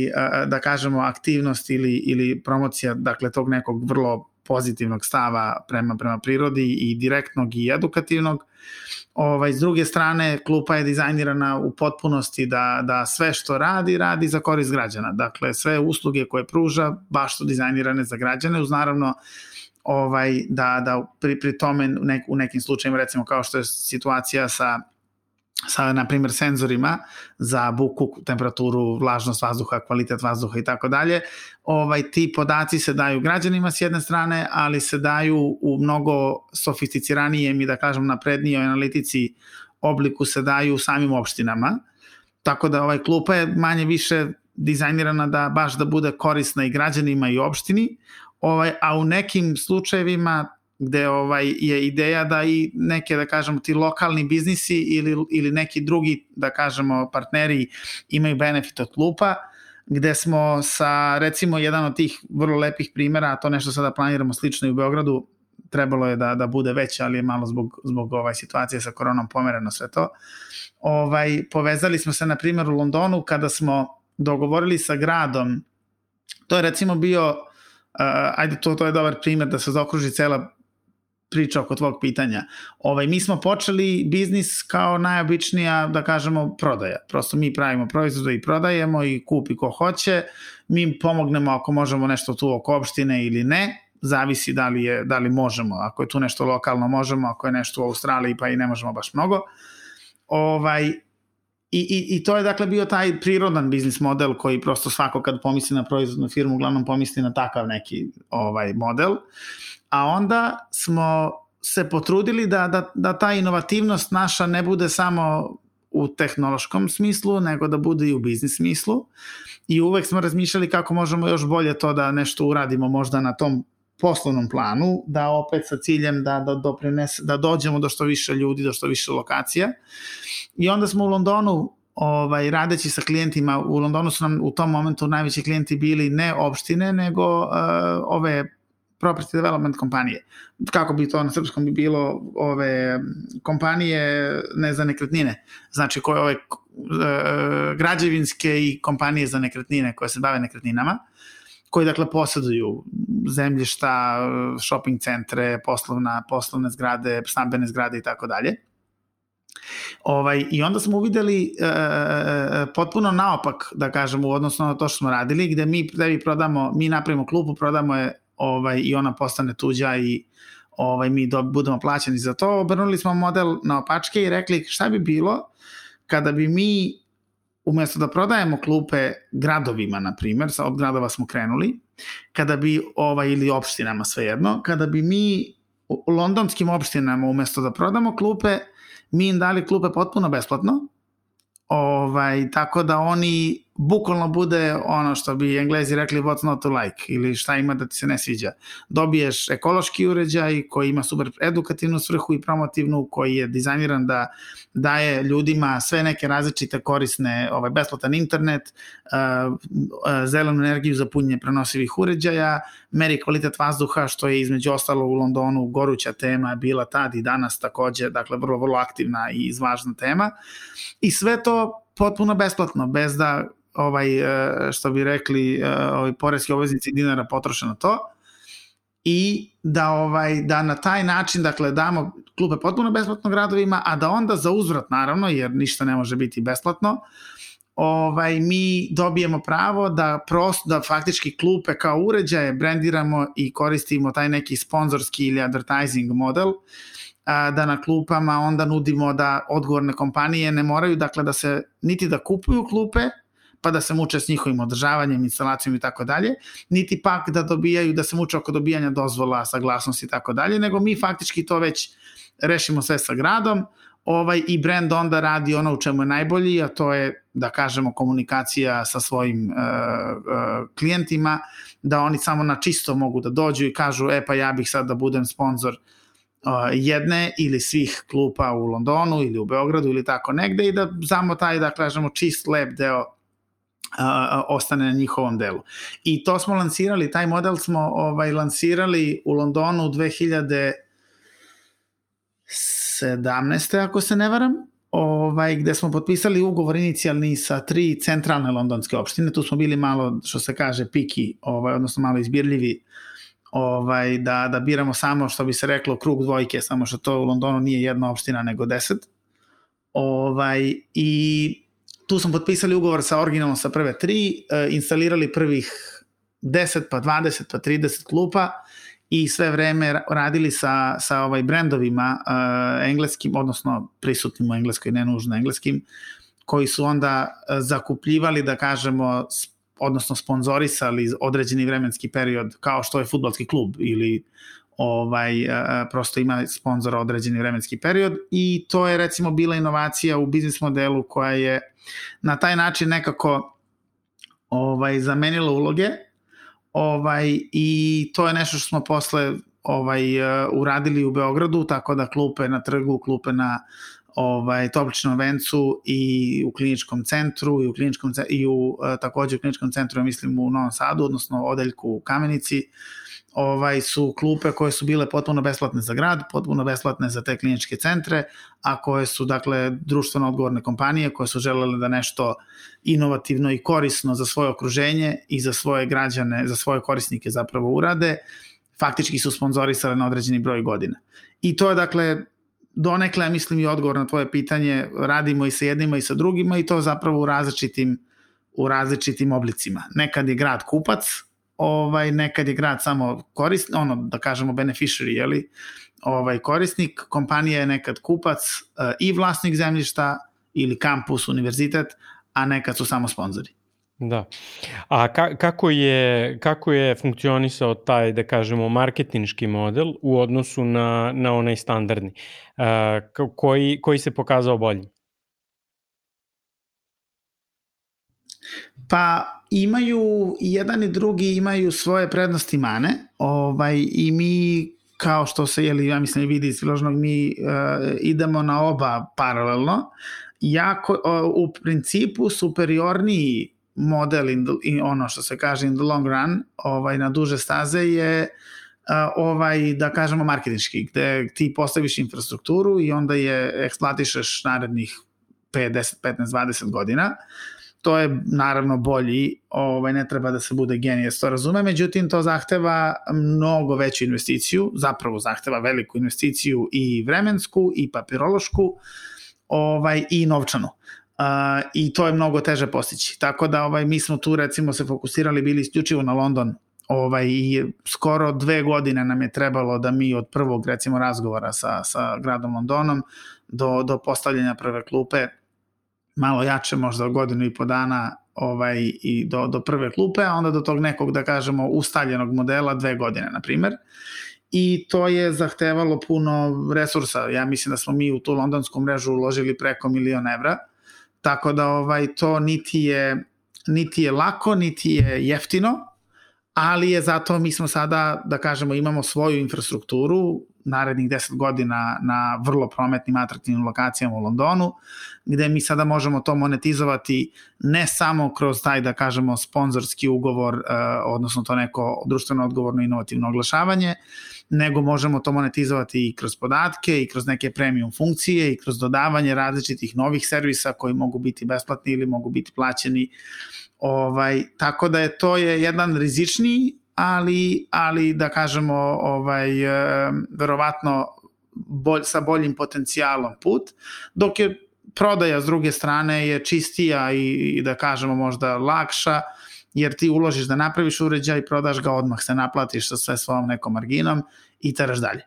da kažemo aktivnost ili ili promocija dakle tog nekog vrlo pozitivnog stava prema prema prirodi i direktnog i edukativnog. Ovaj s druge strane klupa je dizajnirana u potpunosti da da sve što radi radi za korist građana. Dakle sve usluge koje pruža baš su dizajnirane za građane uz naravno ovaj da da pri pri tome u nekim slučajevima recimo kao što je situacija sa sa, na primjer, senzorima za buku, temperaturu, vlažnost vazduha, kvalitet vazduha i tako dalje, ovaj, ti podaci se daju građanima s jedne strane, ali se daju u mnogo sofisticiranijem i da kažem naprednijoj analitici obliku se daju samim opštinama, tako da ovaj klupa je manje više dizajnirana da baš da bude korisna i građanima i opštini, ovaj, a u nekim slučajevima gde ovaj je ideja da i neke da kažemo ti lokalni biznisi ili ili neki drugi da kažemo partneri imaju benefit od klupa gde smo sa recimo jedan od tih vrlo lepih primera, a to nešto sada planiramo slično i u Beogradu, trebalo je da da bude veće, ali je malo zbog zbog ovaj situacije sa koronom pomereno sve to. Ovaj povezali smo se na primjer u Londonu kada smo dogovorili sa gradom. To je recimo bio uh, ajde to to je dobar primer da se zaokruži cela priča oko tvog pitanja. Ovaj, mi smo počeli biznis kao najobičnija, da kažemo, prodaja. Prosto mi pravimo proizvode i prodajemo i kupi ko hoće. Mi pomognemo ako možemo nešto tu oko opštine ili ne. Zavisi da li, je, da li možemo. Ako je tu nešto lokalno možemo, ako je nešto u Australiji pa i ne možemo baš mnogo. Ovaj, I, i, I to je dakle bio taj prirodan biznis model koji prosto svako kad pomisli na proizvodnu firmu uglavnom pomisli na takav neki ovaj model a onda smo se potrudili da, da, da ta inovativnost naša ne bude samo u tehnološkom smislu, nego da bude i u biznis smislu. I uvek smo razmišljali kako možemo još bolje to da nešto uradimo možda na tom poslovnom planu, da opet sa ciljem da, da, doprinese, da dođemo do što više ljudi, do što više lokacija. I onda smo u Londonu ovaj, radeći sa klijentima, u Londonu su nam u tom momentu najveći klijenti bili ne opštine, nego uh, ove property development kompanije. Kako bi to na srpskom bi bilo ove kompanije ne za nekretnine. Znači koje ove e, građevinske i kompanije za nekretnine koje se bave nekretninama koji dakle posjeduju zemljišta, shopping centre, poslovna, poslovne zgrade, stambene zgrade i tako dalje. Ovaj, I onda smo uvideli e, e, e, potpuno naopak, da kažemo, u odnosu na to što smo radili, gde mi tebi prodamo, mi napravimo klupu, prodamo je ovaj, i ona postane tuđa i ovaj, mi do, budemo plaćeni za to. Obrnuli smo model na opačke i rekli šta bi bilo kada bi mi umesto da prodajemo klupe gradovima, na primjer, od gradova smo krenuli, kada bi, ovaj, ili opštinama svejedno, kada bi mi u londonskim opštinama umesto da prodamo klupe, mi im dali klupe potpuno besplatno, ovaj, tako da oni bukvalno bude ono što bi englezi rekli what's not to like ili šta ima da ti se ne sviđa. Dobiješ ekološki uređaj koji ima super edukativnu svrhu i promotivnu, koji je dizajniran da daje ljudima sve neke različite korisne, ovaj, besplatan internet, uh, uh, zelenu energiju za punjenje prenosivih uređaja, meri kvalitet vazduha, što je između ostalo u Londonu goruća tema bila tad i danas takođe, dakle vrlo, vrlo aktivna i izvažna tema. I sve to potpuno besplatno, bez da ovaj, e, što bi rekli, ovaj, poreski obveznici dinara potroše na to i da ovaj da na taj način dakle damo klube potpuno besplatno gradovima, a da onda za uzvrat naravno jer ništa ne može biti besplatno, ovaj mi dobijemo pravo da prosto da faktički klupe kao uređaje brendiramo i koristimo taj neki sponzorski ili advertising model da na klupama onda nudimo da odgovorne kompanije ne moraju dakle da se niti da kupuju klupe, pa da se muče s njihovim održavanjem, instalacijom i tako dalje, niti pak da dobijaju, da se muče oko dobijanja dozvola, saglasnosti i tako dalje, nego mi faktički to već rešimo sve sa gradom, ovaj i brand onda radi ono u čemu je najbolji, a to je da kažemo komunikacija sa svojim uh, uh, klijentima, da oni samo na čisto mogu da dođu i kažu e pa ja bih sad da budem sponsor uh, jedne ili svih klupa u Londonu ili u Beogradu ili tako negde i da samo taj da kažemo čist lep deo ostane na njihovom delu. I to smo lansirali, taj model smo ovaj lansirali u Londonu 2000 17. ako se ne varam, ovaj, gde smo potpisali ugovor inicijalni sa tri centralne londonske opštine, tu smo bili malo, što se kaže, piki, ovaj, odnosno malo izbirljivi, ovaj, da, da biramo samo, što bi se reklo, krug dvojke, samo što to u Londonu nije jedna opština, nego deset. Ovaj, I tu smo potpisali ugovor sa originalno sa prve tri, e, instalirali prvih 10, pa 20, pa 30 klupa i sve vreme radili sa, sa ovaj brendovima uh, engleskim, odnosno prisutnim u engleskoj, ne nužno engleskim, koji su onda uh, zakupljivali, da kažemo, odnosno sponzorisali određeni vremenski period, kao što je futbalski klub ili ovaj prosto ima sponzora određeni vremenski period i to je recimo bila inovacija u biznis modelu koja je na taj način nekako ovaj zamenila uloge Ovaj, I to je nešto što smo posle ovaj, uh, uradili u Beogradu, tako da klupe na trgu, klupe na ovaj topličnom vencu i u kliničkom centru i u kliničkom i u uh, takođe u kliničkom centru mislim u Novom Sadu odnosno odeljku u Kamenici ovaj su klupe koje su bile potpuno besplatne za grad, potpuno besplatne za te kliničke centre, a koje su dakle društveno odgovorne kompanije koje su želele da nešto inovativno i korisno za svoje okruženje i za svoje građane, za svoje korisnike zapravo urade, faktički su sponzorisale na određeni broj godina. I to je dakle donekle, mislim i odgovor na tvoje pitanje, radimo i sa jednima i sa drugima i to zapravo u različitim u različitim oblicima. Nekad je grad kupac, ovaj nekad je grad samo korisnik, ono da kažemo beneficiary, je li, ovaj korisnik, kompanija je nekad kupac uh, i vlasnik zemljišta ili kampus, univerzitet, a nekad su samo sponzori. Da. A ka, kako, je, kako je funkcionisao taj, da kažemo, marketinški model u odnosu na, na onaj standardni? Uh, koji, koji se pokazao bolji? Pa imaju i jedan i drugi imaju svoje prednosti mane. Ovaj i mi kao što se je ja mislim vidi iz priložnog mi uh, idemo na oba paralelno. Jako uh, u principu superiorniji model in the, in ono što se kaže in the long run, ovaj na duže staze je uh, ovaj da kažemo marketinški gde ti postaviš infrastrukturu i onda je eksploatišeš narednih 5, 10, 15, 20 godina. Uh, to je naravno bolji, ovaj, ne treba da se bude genijac, to razume, međutim to zahteva mnogo veću investiciju, zapravo zahteva veliku investiciju i vremensku i papirološku ovaj, i novčanu. Uh, I to je mnogo teže postići. Tako da ovaj, mi smo tu recimo se fokusirali, bili isključivo na London ovaj, i skoro dve godine nam je trebalo da mi od prvog recimo razgovora sa, sa gradom Londonom do, do postavljanja prve klupe malo jače, možda godinu i po dana ovaj, i do, do prve klupe, a onda do tog nekog, da kažemo, ustaljenog modela dve godine, na primer. I to je zahtevalo puno resursa. Ja mislim da smo mi u tu londonsku mrežu uložili preko milion evra, tako da ovaj, to niti je, niti je lako, niti je jeftino, ali je zato mi smo sada, da kažemo, imamo svoju infrastrukturu, narednih 10 godina na vrlo prometnim, atraktivnim lokacijama u Londonu, gde mi sada možemo to monetizovati ne samo kroz taj, da kažemo, sponzorski ugovor, uh, odnosno to neko društveno odgovorno inovativno oglašavanje, nego možemo to monetizovati i kroz podatke i kroz neke premium funkcije i kroz dodavanje različitih novih servisa koji mogu biti besplatni ili mogu biti plaćeni. Ovaj, tako da je to je jedan rizičniji ali, ali da kažemo ovaj, e, verovatno bolj, sa boljim potencijalom put, dok je prodaja s druge strane je čistija i, i da kažemo možda lakša, jer ti uložiš da napraviš uređaj, prodaš ga odmah, se naplatiš sa sve svojom nekom marginom i teraš dalje.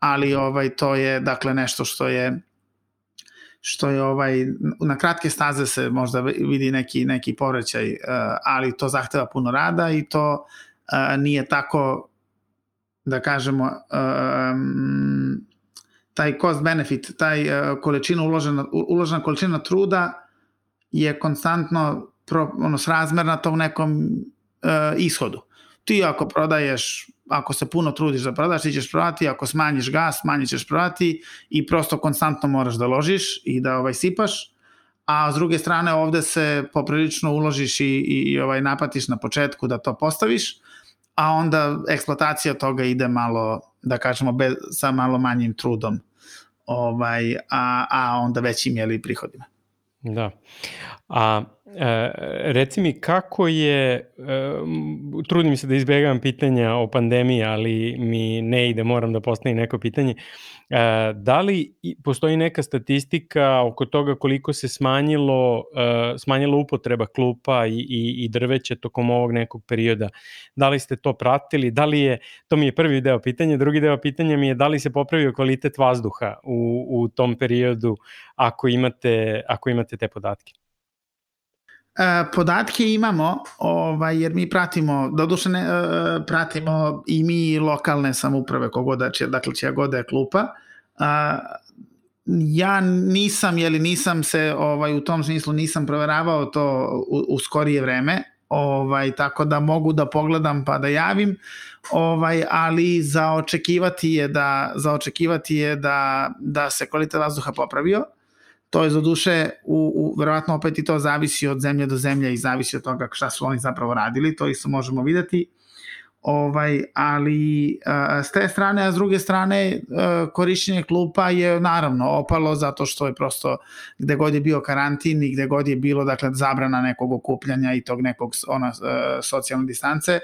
ali ovaj to je dakle nešto što je što je ovaj na kratke staze se možda vidi neki neki povraćaj, ali to zahteva puno rada i to nije tako da kažemo taj cost benefit, taj količina uložena uložena količina truda je konstantno pro, ono, srazmerna tom nekom ishodu. Ti ako prodaješ ako se puno trudiš da prodaš, ti ćeš prodati, ako smanjiš gas, manje ćeš prodati i prosto konstantno moraš da ložiš i da ovaj sipaš, a s druge strane ovde se poprilično uložiš i, i, i ovaj napatiš na početku da to postaviš, a onda eksploatacija toga ide malo, da kažemo, bez, sa malo manjim trudom, ovaj, a, a onda većim jeli prihodima. Da. A e, reci mi kako je, e, trudim se da izbegavam pitanja o pandemiji, ali mi ne ide, moram da postavim neko pitanje. E, da li postoji neka statistika oko toga koliko se smanjilo, e, smanjilo upotreba klupa i, i, i drveća tokom ovog nekog perioda? Da li ste to pratili? Da li je, to mi je prvi deo pitanja, drugi deo pitanja mi je da li se popravio kvalitet vazduha u, u tom periodu ako imate, ako imate te podatke? E, podatke imamo, ovaj, jer mi pratimo, doduše ne, e, pratimo i mi lokalne samuprave kogoda će, dakle čija god je klupa. Ja nisam, jeli nisam se ovaj, u tom smislu nisam proveravao to u, u skorije vreme, ovaj, tako da mogu da pogledam pa da javim, ovaj, ali za očekivati je da, za očekivati je da, da se kvalitet vazduha popravio To je za duše, u, u, verovatno opet i to zavisi od zemlje do zemlje i zavisi od toga šta su oni zapravo radili, to isto možemo videti. Ovaj, ali a, s te strane, a s druge strane a, korišćenje klupa je naravno opalo zato što je prosto gde god je bio karantin i gde god je bilo dakle zabrana nekog okupljanja i tog nekog ona socijalne distance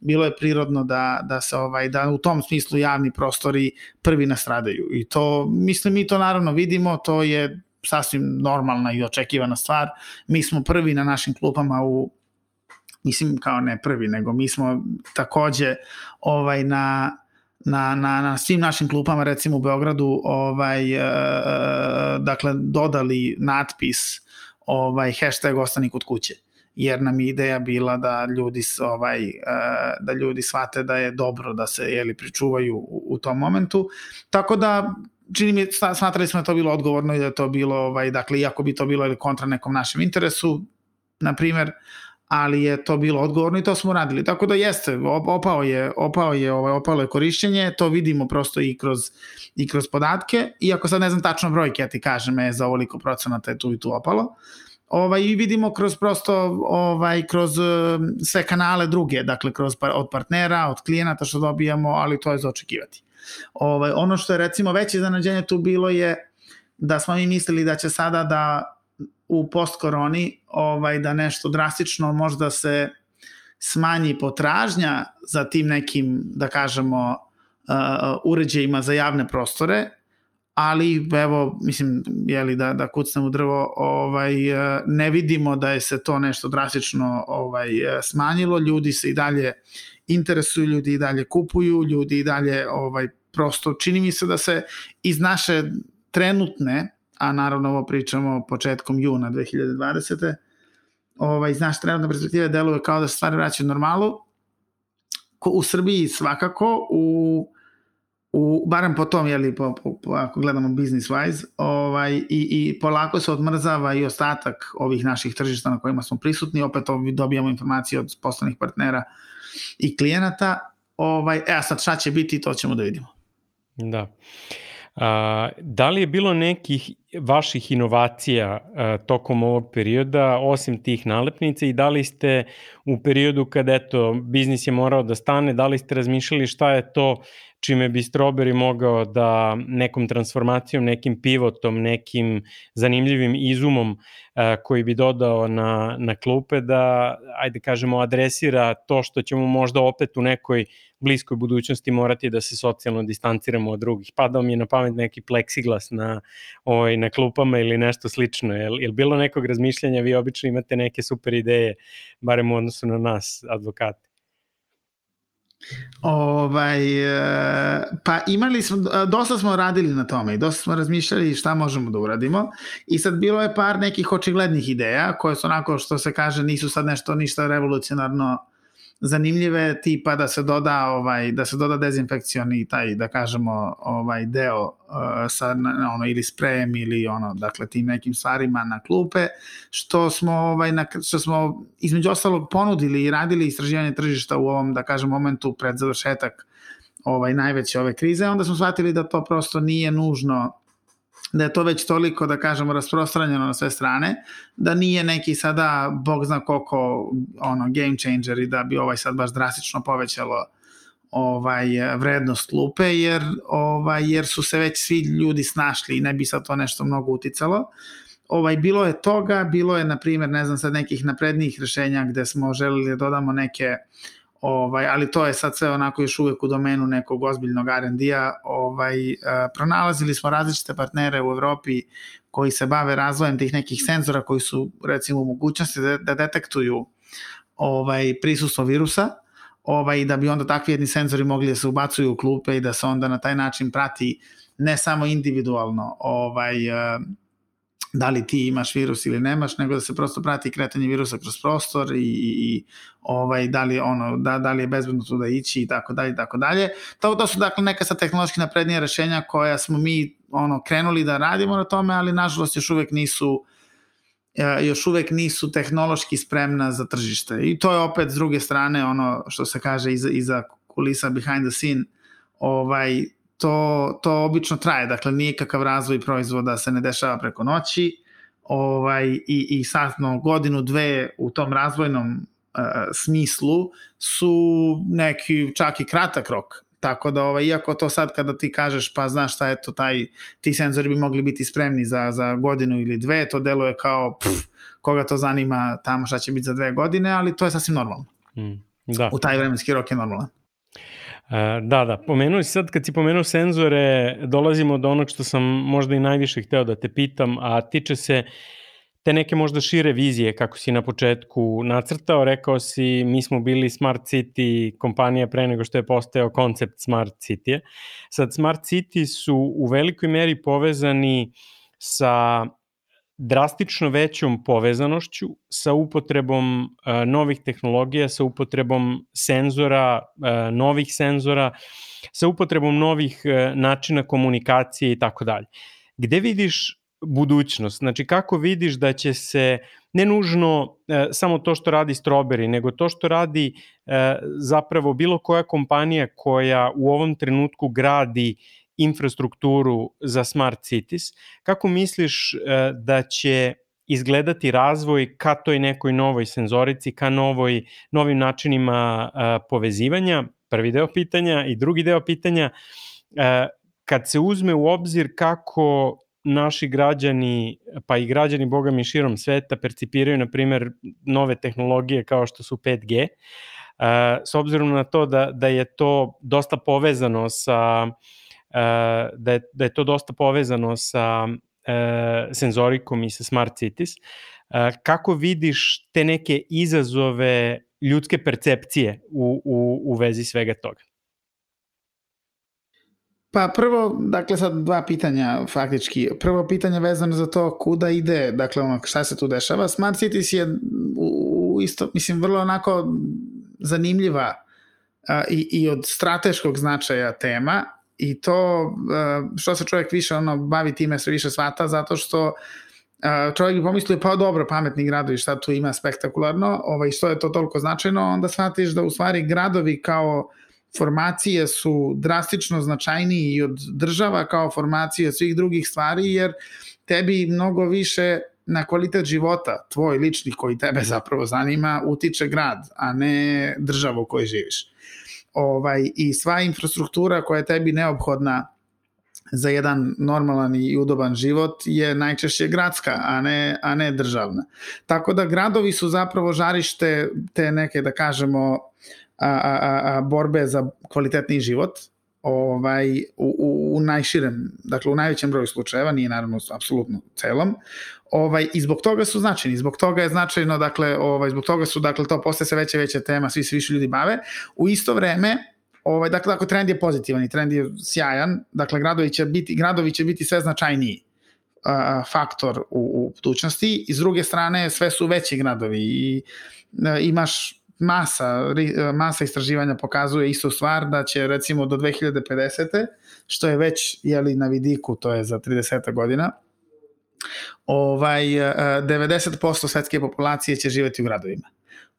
bilo je prirodno da, da se ovaj da u tom smislu javni prostori prvi nastradaju i to mislim mi to naravno vidimo to je sasvim normalna i očekivana stvar. Mi smo prvi na našim klupama u mislim kao ne prvi, nego mi smo takođe ovaj na na, na, na svim našim klupama, recimo u Beogradu, ovaj, e, dakle, dodali natpis ovaj, hashtag ostani kod kuće jer nam je ideja bila da ljudi ovaj da ljudi shvate da je dobro da se jeli pričuvaju u, u tom momentu. Tako da čini mi, smatrali smo da to bilo odgovorno i da to bilo, ovaj, dakle, iako bi to bilo ili kontra nekom našem interesu, na primer, ali je to bilo odgovorno i to smo radili. Tako da jeste, opao je, opao je, ovaj, opalo je korišćenje, to vidimo prosto i kroz, i kroz podatke, iako sad ne znam tačno brojke, ja ti kažem, je za ovoliko procenata je tu i tu opalo. Ovaj, I vidimo kroz prosto, ovaj, kroz um, sve kanale druge, dakle, kroz, od partnera, od klijenata što dobijamo, ali to je za očekivati. Ovaj, ono što je recimo veće zanađenje tu bilo je da smo mi mislili da će sada da u post-koroni ovaj, da nešto drastično možda se smanji potražnja za tim nekim, da kažemo, uh, uređajima za javne prostore, ali evo, mislim, jeli da, da kucnem u drvo, ovaj, uh, ne vidimo da je se to nešto drastično ovaj, smanjilo, ljudi se i dalje interesuju, ljudi i dalje kupuju, ljudi i dalje ovaj, prosto čini mi se da se iz naše trenutne, a naravno ovo pričamo početkom juna 2020. Ovaj, iz naše trenutne perspektive deluje kao da se stvari vraćaju normalu. U Srbiji svakako, u u, barem po tom, jeli, po, po, po, ako gledamo business wise, ovaj, i, i polako se odmrzava i ostatak ovih naših tržišta na kojima smo prisutni, opet dobijamo informacije od poslovnih partnera i klijenata, ovaj, e, a sad šta će biti, to ćemo da vidimo. Da. A, da li je bilo nekih vaših inovacija a, tokom ovog perioda, osim tih nalepnica i da li ste u periodu kada eto, biznis je morao da stane, da li ste razmišljali šta je to čime bi Strawberry mogao da nekom transformacijom, nekim pivotom, nekim zanimljivim izumom a, koji bi dodao na, na klupe da, ajde kažemo, adresira to što ćemo možda opet u nekoj bliskoj budućnosti morati da se socijalno distanciramo od drugih. Padao mi je na pamet neki pleksiglas na, ovaj, na klupama ili nešto slično. Je li bilo nekog razmišljanja? Vi obično imate neke super ideje, barem u odnosu na nas, advokate. Ovaj, e, pa imali smo, dosta smo radili na tome i dosta smo razmišljali šta možemo da uradimo. I sad bilo je par nekih očiglednih ideja koje su onako što se kaže nisu sad nešto ništa revolucionarno zanimljive tipa da se doda ovaj da se doda dezinfekcioni taj da kažemo ovaj deo uh, sa ono ili sprejem ili ono dakle tim nekim stvarima na klupe što smo ovaj na što smo između ostalog ponudili i radili istraživanje tržišta u ovom da kažem momentu pred završetak ovaj najveće ove krize onda smo shvatili da to prosto nije nužno da je to već toliko, da kažemo, rasprostranjeno na sve strane, da nije neki sada, bog zna koliko, ono, game changer i da bi ovaj sad baš drastično povećalo ovaj vrednost lupe jer ovaj jer su se već svi ljudi snašli i ne bi sad to nešto mnogo uticalo. Ovaj bilo je toga, bilo je na primjer, ne znam sad nekih naprednijih rešenja gde smo želeli da dodamo neke ovaj, ali to je sad sve onako još uvek u domenu nekog ozbiljnog R&D-a. Ovaj, uh, pronalazili smo različite partnere u Evropi koji se bave razvojem tih nekih senzora koji su recimo u mogućnosti da, da detektuju ovaj prisustvo virusa ovaj, da bi onda takvi jedni senzori mogli da se ubacuju u klupe i da se onda na taj način prati ne samo individualno ovaj, uh, da li ti imaš virus ili nemaš, nego da se prosto prati kretanje virusa kroz prostor i, i ovaj, da, li ono, da, da li je bezbedno tu da ići i tako dalje i tako dalje. To, to su dakle neka sa tehnološki naprednija rešenja koja smo mi ono krenuli da radimo na tome, ali nažalost još uvek nisu e, još uvek nisu tehnološki spremna za tržište. I to je opet s druge strane ono što se kaže iza, iza kulisa behind the scene ovaj to, to obično traje, dakle nije kakav razvoj proizvoda se ne dešava preko noći ovaj, i, i sadno godinu, dve u tom razvojnom uh, smislu su neki čak i kratak rok. Tako da, ovaj, iako to sad kada ti kažeš, pa znaš šta je to, taj, ti senzori bi mogli biti spremni za, za godinu ili dve, to deluje kao, pff, koga to zanima tamo šta će biti za dve godine, ali to je sasvim normalno. Mm, da. U taj vremenski rok je normalan. Da, da, pomenuo si sad, kad si pomenuo senzore, dolazimo do onog što sam možda i najviše hteo da te pitam, a tiče se te neke možda šire vizije, kako si na početku nacrtao, rekao si mi smo bili Smart City kompanija pre nego što je postao koncept Smart City. Sad, Smart City su u velikoj meri povezani sa drastično većom povezanošću sa upotrebom uh, novih tehnologija, sa upotrebom senzora, uh, novih senzora, sa upotrebom novih uh, načina komunikacije i tako dalje. Gde vidiš budućnost? Znači, kako vidiš da će se ne nužno uh, samo to što radi Strawberry, nego to što radi uh, zapravo bilo koja kompanija koja u ovom trenutku gradi infrastrukturu za smart cities. Kako misliš e, da će izgledati razvoj ka toj nekoj novoj senzorici, ka novoj, novim načinima e, povezivanja? Prvi deo pitanja i drugi deo pitanja, e, kad se uzme u obzir kako naši građani, pa i građani boga mi širom sveta percipiraju, na primer, nove tehnologije kao što su 5G, s obzirom na to da, da je to dosta povezano sa uh, da je, da je to dosta povezano sa uh, senzorikom i sa smart cities. Uh, kako vidiš te neke izazove ljudske percepcije u, u, u vezi svega toga? Pa prvo, dakle sad dva pitanja faktički. Prvo pitanje vezano za to kuda ide, dakle ono šta se tu dešava. Smart Cities je u, u isto, mislim, vrlo onako zanimljiva a, i, i od strateškog značaja tema i to uh, što se čovjek više ono bavi time sve više svata zato što uh, čovjek bi pomislio pa dobro pametni gradovi šta tu ima spektakularno ovaj, što je to toliko značajno onda shvatiš da u stvari gradovi kao formacije su drastično značajniji od država kao formacije od svih drugih stvari jer tebi mnogo više na kvalitet života, tvoj lični koji tebe zapravo zanima, utiče grad, a ne država u kojoj živiš ovaj, i sva infrastruktura koja je tebi neophodna za jedan normalan i udoban život je najčešće gradska, a ne, a ne državna. Tako da gradovi su zapravo žarište te neke, da kažemo, a, a, a, borbe za kvalitetni život, ovaj, u, u, u najširem, dakle u najvećem broju slučajeva, nije naravno apsolutno celom, ovaj, i zbog toga su značajni, zbog toga je značajno, dakle, ovaj, zbog toga su, dakle, to postaje sve veća veća tema, svi se više ljudi bave. U isto vreme, Ovaj, dakle, dakle, trend je pozitivan i trend je sjajan. Dakle, gradovi će biti, gradovi će biti sve značajniji faktor u, u budućnosti. I s druge strane, sve su veći gradovi i uh, imaš masa, masa istraživanja pokazuje istu stvar da će recimo do 2050. što je već jeli, na vidiku, to je za 30 godina, ovaj, 90% svetske populacije će živeti u gradovima.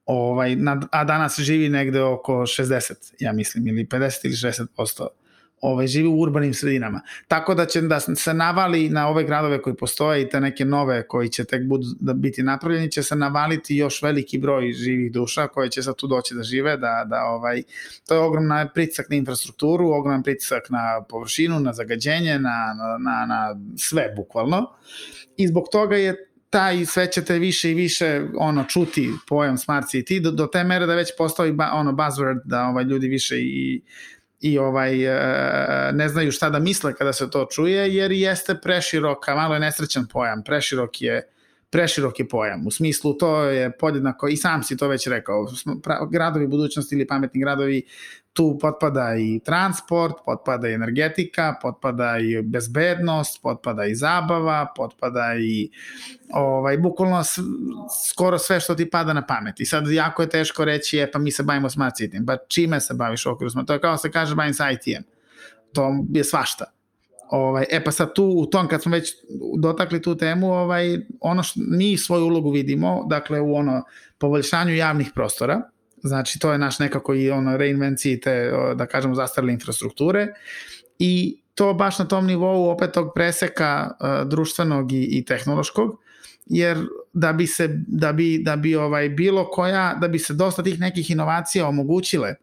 Ovaj, a danas živi negde oko 60, ja mislim, ili 50 ili 60% ovaj, živi u urbanim sredinama. Tako da će da se navali na ove gradove koji postoje i te neke nove koji će tek budu da biti napravljeni, će se navaliti još veliki broj živih duša koje će sad tu doći da žive, da, da ovaj, to je ogroman pritisak na infrastrukturu, ogroman pritisak na površinu, na zagađenje, na, na, na, na sve bukvalno. I zbog toga je taj sve ćete više i više ono čuti pojam smart city do, do te mere da već postoji ba, ono buzzword da ovaj ljudi više i i ovaj e, ne znaju šta da misle kada se to čuje jer jeste preširoka, malo je nesrećan pojam, preširok je preširok je pojam. U smislu to je podjednako, i sam si to već rekao, gradovi budućnosti ili pametni gradovi tu potpada i transport, potpada i energetika, potpada i bezbednost, potpada i zabava, potpada i ovaj, bukvalno skoro sve što ti pada na pamet. I sad jako je teško reći, e pa mi se bavimo smart city, pa čime se baviš okru smart? To je kao se kaže bavim sa IT-em. To je svašta. Ovaj, e pa sad tu, u tom, kad smo već dotakli tu temu, ovaj, ono što mi svoju ulogu vidimo, dakle u ono poboljšanju javnih prostora, Znači, to je naš nekako i ono reinvenciji te, da kažemo, zastarle infrastrukture. I to baš na tom nivou opet tog preseka uh, društvenog i, i tehnološkog, jer da bi se da bi da bi ovaj bilo koja da bi se dosta tih nekih inovacija omogućile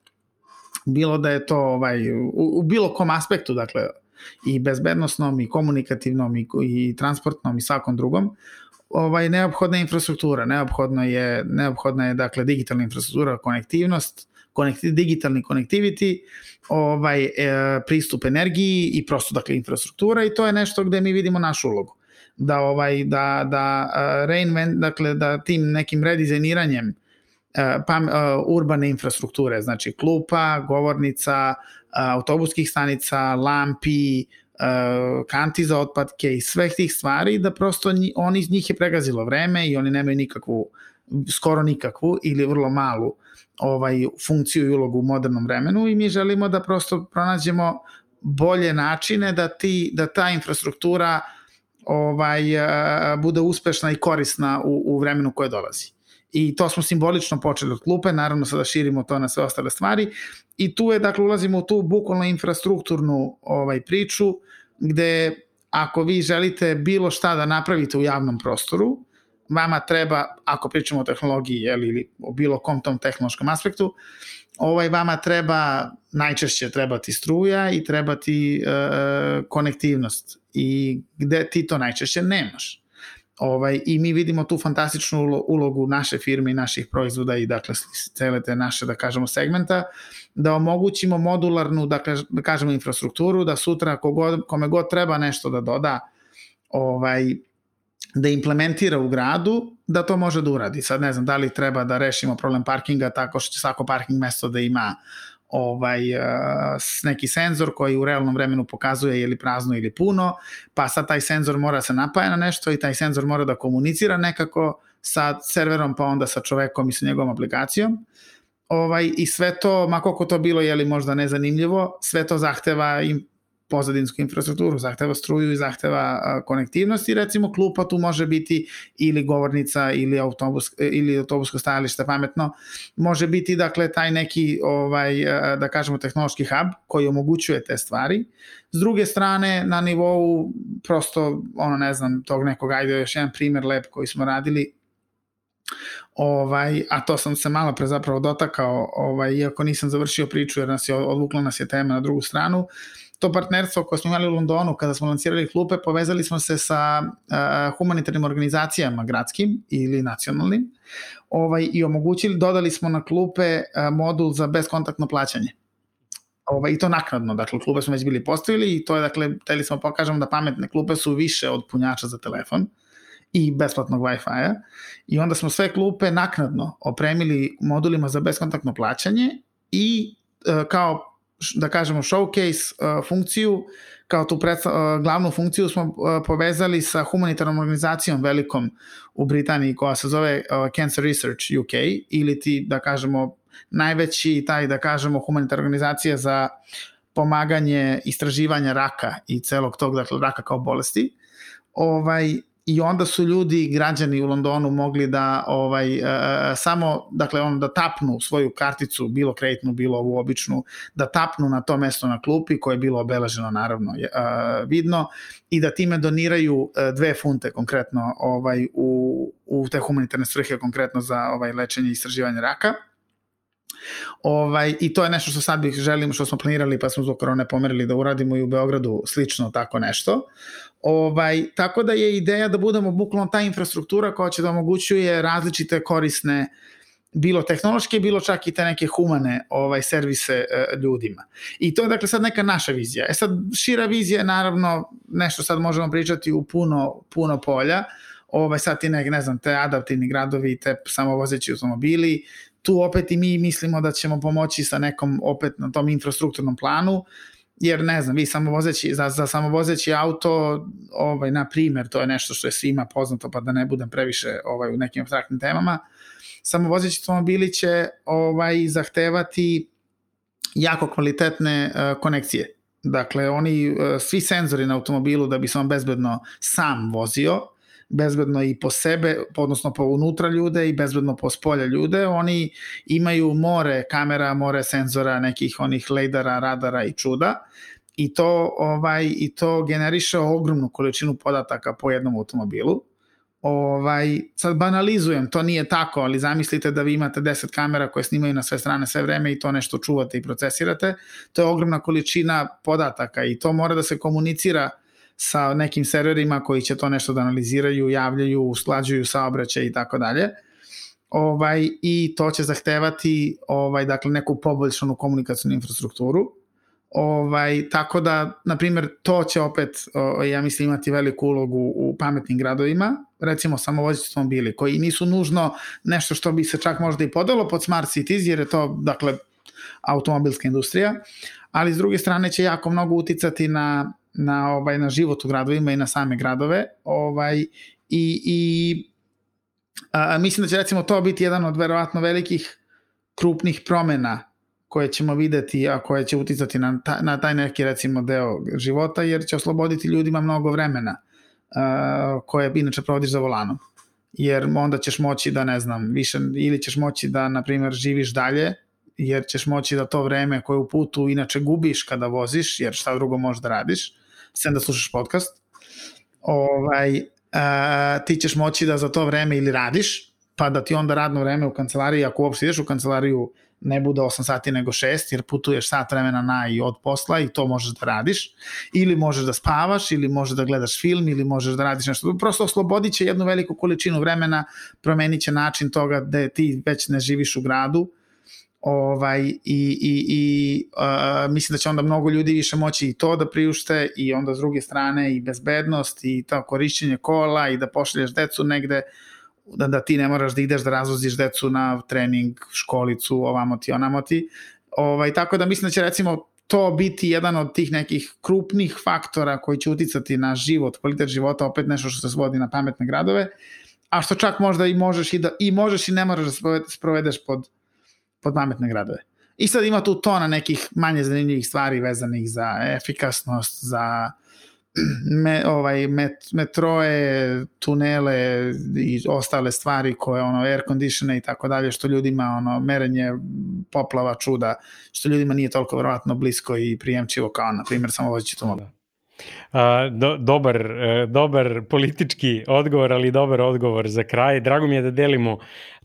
bilo da je to ovaj u, u bilo kom aspektu dakle i bezbednostnom i komunikativnom i, i transportnom i svakom drugom ovaj neophodna infrastruktura, neophodno je neophodna je dakle digitalna infrastruktura, konektivnost, konekti, digitalni connectivity, ovaj e, pristup energiji i prosto dakle infrastruktura i to je nešto gde mi vidimo našu ulogu. Da ovaj da da uh, reinvent dakle da tim nekim redizajniranjem uh, pam, uh, urbane infrastrukture, znači klupa, govornica, autobuskih stanica, lampi, kanti za otpadke i sveh tih stvari da prosto oni iz njih je pregazilo vreme i oni nemaju nikakvu skoro nikakvu ili vrlo malu ovaj funkciju i ulogu u modernom vremenu i mi želimo da prosto pronađemo bolje načine da ti da ta infrastruktura ovaj uh, bude uspešna i korisna u, u vremenu koje dolazi. I to smo simbolično počeli od klupe, naravno sada širimo to na sve ostale stvari i tu je dakle ulazimo u tu bukvalno infrastrukturnu ovaj priču gde ako vi želite bilo šta da napravite u javnom prostoru, vama treba, ako pričamo o tehnologiji jeli, ili o bilo kom tom tehnološkom aspektu, ovaj vama treba najčešće treba ti struja i treba ti e, konektivnost i gde ti to najčešće nemaš. Ovaj, I mi vidimo tu fantastičnu ulogu naše firme i naših proizvoda i dakle cele te naše, da kažemo, segmenta, da omogućimo modularnu, dakle, da kažemo, infrastrukturu, da sutra kogod, kome god treba nešto da doda, ovaj, da implementira u gradu, da to može da uradi. Sad ne znam da li treba da rešimo problem parkinga tako što će svako parking mesto da ima ovaj, uh, neki senzor koji u realnom vremenu pokazuje je li prazno ili puno, pa sad taj senzor mora da se napaja na nešto i taj senzor mora da komunicira nekako sa serverom pa onda sa čovekom i sa njegovom aplikacijom. Ovaj, I sve to, ma to bilo je li možda nezanimljivo, sve to zahteva im pozadinsku infrastrukturu, zahteva struju i zahteva konektivnost i recimo klupa tu može biti ili govornica ili autobus ili autobusko stajalište pametno može biti dakle taj neki ovaj da kažemo tehnološki hub koji omogućuje te stvari. S druge strane na nivou prosto ono ne znam tog nekog ajde još jedan primer lep koji smo radili ovaj, a to sam se malo pre zapravo dotakao, ovaj, iako nisam završio priču jer nas je odvukla nas je tema na drugu stranu, to partnerstvo koje smo imali u Londonu kada smo lancirali klupe, povezali smo se sa uh, humanitarnim organizacijama gradskim ili nacionalnim ovaj, i omogućili, dodali smo na klupe uh, modul za beskontaktno plaćanje. Ovaj, I to naknadno, dakle, klupe smo već bili postavili i to je, dakle, teli smo pokažemo da pametne klupe su više od punjača za telefon i besplatnog Wi-Fi-a i onda smo sve klupe naknadno opremili modulima za beskontaktno plaćanje i uh, kao da kažemo, showcase uh, funkciju, kao tu predstav, uh, glavnu funkciju smo uh, povezali sa humanitarnom organizacijom velikom u Britaniji koja se zove uh, Cancer Research UK ili ti, da kažemo, najveći taj, da kažemo, humanitarna organizacija za pomaganje istraživanja raka i celog tog, dakle, raka kao bolesti. Ovaj, i onda su ljudi, građani u Londonu mogli da ovaj uh, samo, dakle on da tapnu svoju karticu, bilo kreditnu, bilo ovu običnu, da tapnu na to mesto na klupi koje je bilo obeleženo naravno uh, vidno i da time doniraju uh, dve funte konkretno ovaj u, u te humanitarne svrhe konkretno za ovaj lečenje i istraživanje raka. Ovaj, I to je nešto što sad bih želim, što smo planirali pa smo zbog korone pomerili da uradimo i u Beogradu slično tako nešto. Ovaj, tako da je ideja da budemo bukvalno ta infrastruktura koja će da omogućuje različite korisne bilo tehnološke, bilo čak i te neke humane ovaj servise e, ljudima. I to je dakle sad neka naša vizija. E sad šira vizija je naravno nešto sad možemo pričati u puno puno polja. Ovaj sad ti ne, ne znam, te adaptivni gradovi, te samovozeći automobili, tu opet i mi mislimo da ćemo pomoći sa nekom opet na tom infrastrukturnom planu jer ne znam, vi samovozeći, za, za samovozeći auto, ovaj, na primer, to je nešto što je svima poznato, pa da ne budem previše ovaj, u nekim abstraktnim temama, samovozeći automobili će ovaj, zahtevati jako kvalitetne uh, konekcije. Dakle, oni, uh, svi senzori na automobilu da bi se on bezbedno sam vozio, bezbedno i po sebe, odnosno po unutra ljude i bezbedno po spolja ljude. Oni imaju more kamera, more senzora, nekih onih lejdara, radara i čuda i to ovaj i to generiše ogromnu količinu podataka po jednom automobilu. Ovaj sad banalizujem, to nije tako, ali zamislite da vi imate 10 kamera koje snimaju na sve strane sve vreme i to nešto čuvate i procesirate. To je ogromna količina podataka i to mora da se komunicira sa nekim serverima koji će to nešto da analiziraju, javljaju, usklađuju saobraćaj i tako dalje. Ovaj i to će zahtevati ovaj dakle neku poboljšanu komunikacionu infrastrukturu. Ovaj tako da na primjer to će opet ja mislim imati veliku ulogu u pametnim gradovima, recimo samovozeći automobili koji nisu nužno nešto što bi se čak možda i podalo pod smart cities jer je to dakle automobilska industrija, ali s druge strane će jako mnogo uticati na na ovaj na život u gradovima i na same gradove ovaj i i a, mislim da će recimo to biti jedan od verovatno velikih krupnih promena koje ćemo videti, a koje će uticati na, ta, na taj neki recimo deo života, jer će osloboditi ljudima mnogo vremena uh, koje inače provodiš za volanom. Jer onda ćeš moći da, ne znam, više, ili ćeš moći da, na primjer, živiš dalje, jer ćeš moći da to vreme koje u putu inače gubiš kada voziš, jer šta drugo možeš da radiš, sem da slušaš podcast, ovaj, a, ti ćeš moći da za to vreme ili radiš, pa da ti onda radno vreme u kancelariji, ako uopšte ideš u kancelariju, ne bude 8 sati nego 6, jer putuješ sat vremena na i od posla i to možeš da radiš, ili možeš da spavaš, ili možeš da gledaš film, ili možeš da radiš nešto. Prosto oslobodit će jednu veliku količinu vremena, promenit će način toga da ti već ne živiš u gradu, ovaj, i, i, i uh, mislim da će onda mnogo ljudi više moći i to da priušte i onda s druge strane i bezbednost i to korišćenje kola i da pošalješ decu negde da, da ti ne moraš da ideš da razvoziš decu na trening, školicu, ovamo ti, onamo ti. Ovaj, tako da mislim da će recimo to biti jedan od tih nekih krupnih faktora koji će uticati na život, kvalitet života, opet nešto što se svodi na pametne gradove, a što čak možda i možeš i da i možeš i ne moraš da sprovedeš pod pod pametne gradove. I sad ima tu tona nekih manje zanimljivih stvari vezanih za efikasnost, za me, ovaj, met, metroe, tunele i ostale stvari koje ono air conditione i tako dalje što ljudima ono merenje poplava čuda što ljudima nije toliko verovatno blisko i prijemčivo kao na primjer samo vozeći automobil. A, do, dobar, e, dobar politički odgovor, ali dobar odgovor za kraj. Drago mi je da delimo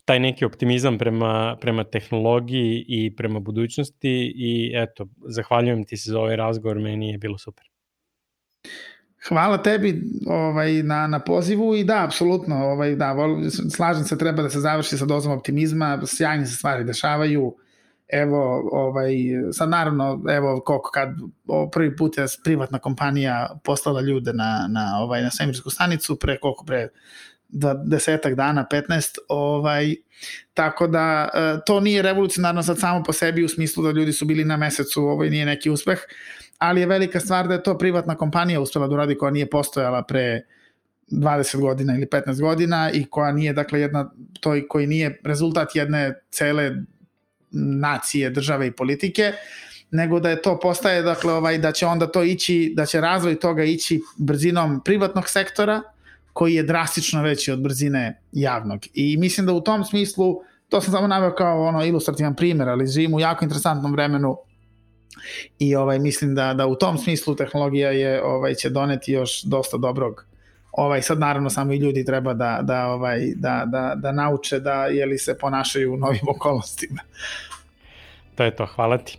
taj neki optimizam prema, prema tehnologiji i prema budućnosti i eto, zahvaljujem ti se za ovaj razgovor, meni je bilo super. Hvala tebi ovaj, na, na pozivu i da, apsolutno, ovaj, da, vol, slažem se, treba da se završi sa dozom optimizma, sjajne se stvari dešavaju, evo, ovaj, sad naravno, evo, koliko kad o, prvi put je privatna kompanija poslala ljude na, na, ovaj, na svemirsku stanicu, pre koliko pre desetak dana, 15, ovaj, tako da e, to nije revolucionarno sad samo po sebi u smislu da ljudi su bili na mesecu, ovaj nije neki uspeh, ali je velika stvar da je to privatna kompanija uspela da uradi koja nije postojala pre 20 godina ili 15 godina i koja nije, dakle, jedna, to koji nije rezultat jedne cele nacije, države i politike, nego da je to postaje, dakle, ovaj, da će onda to ići, da će razvoj toga ići brzinom privatnog sektora, koji je drastično veći od brzine javnog. I mislim da u tom smislu, to sam samo naveo kao ono ilustrativan primer, ali živim u jako interesantnom vremenu i ovaj mislim da da u tom smislu tehnologija je ovaj će doneti još dosta dobrog ovaj sad naravno samo i ljudi treba da da ovaj da da da nauče da je li se ponašaju u novim okolnostima. To je to, hvala ti.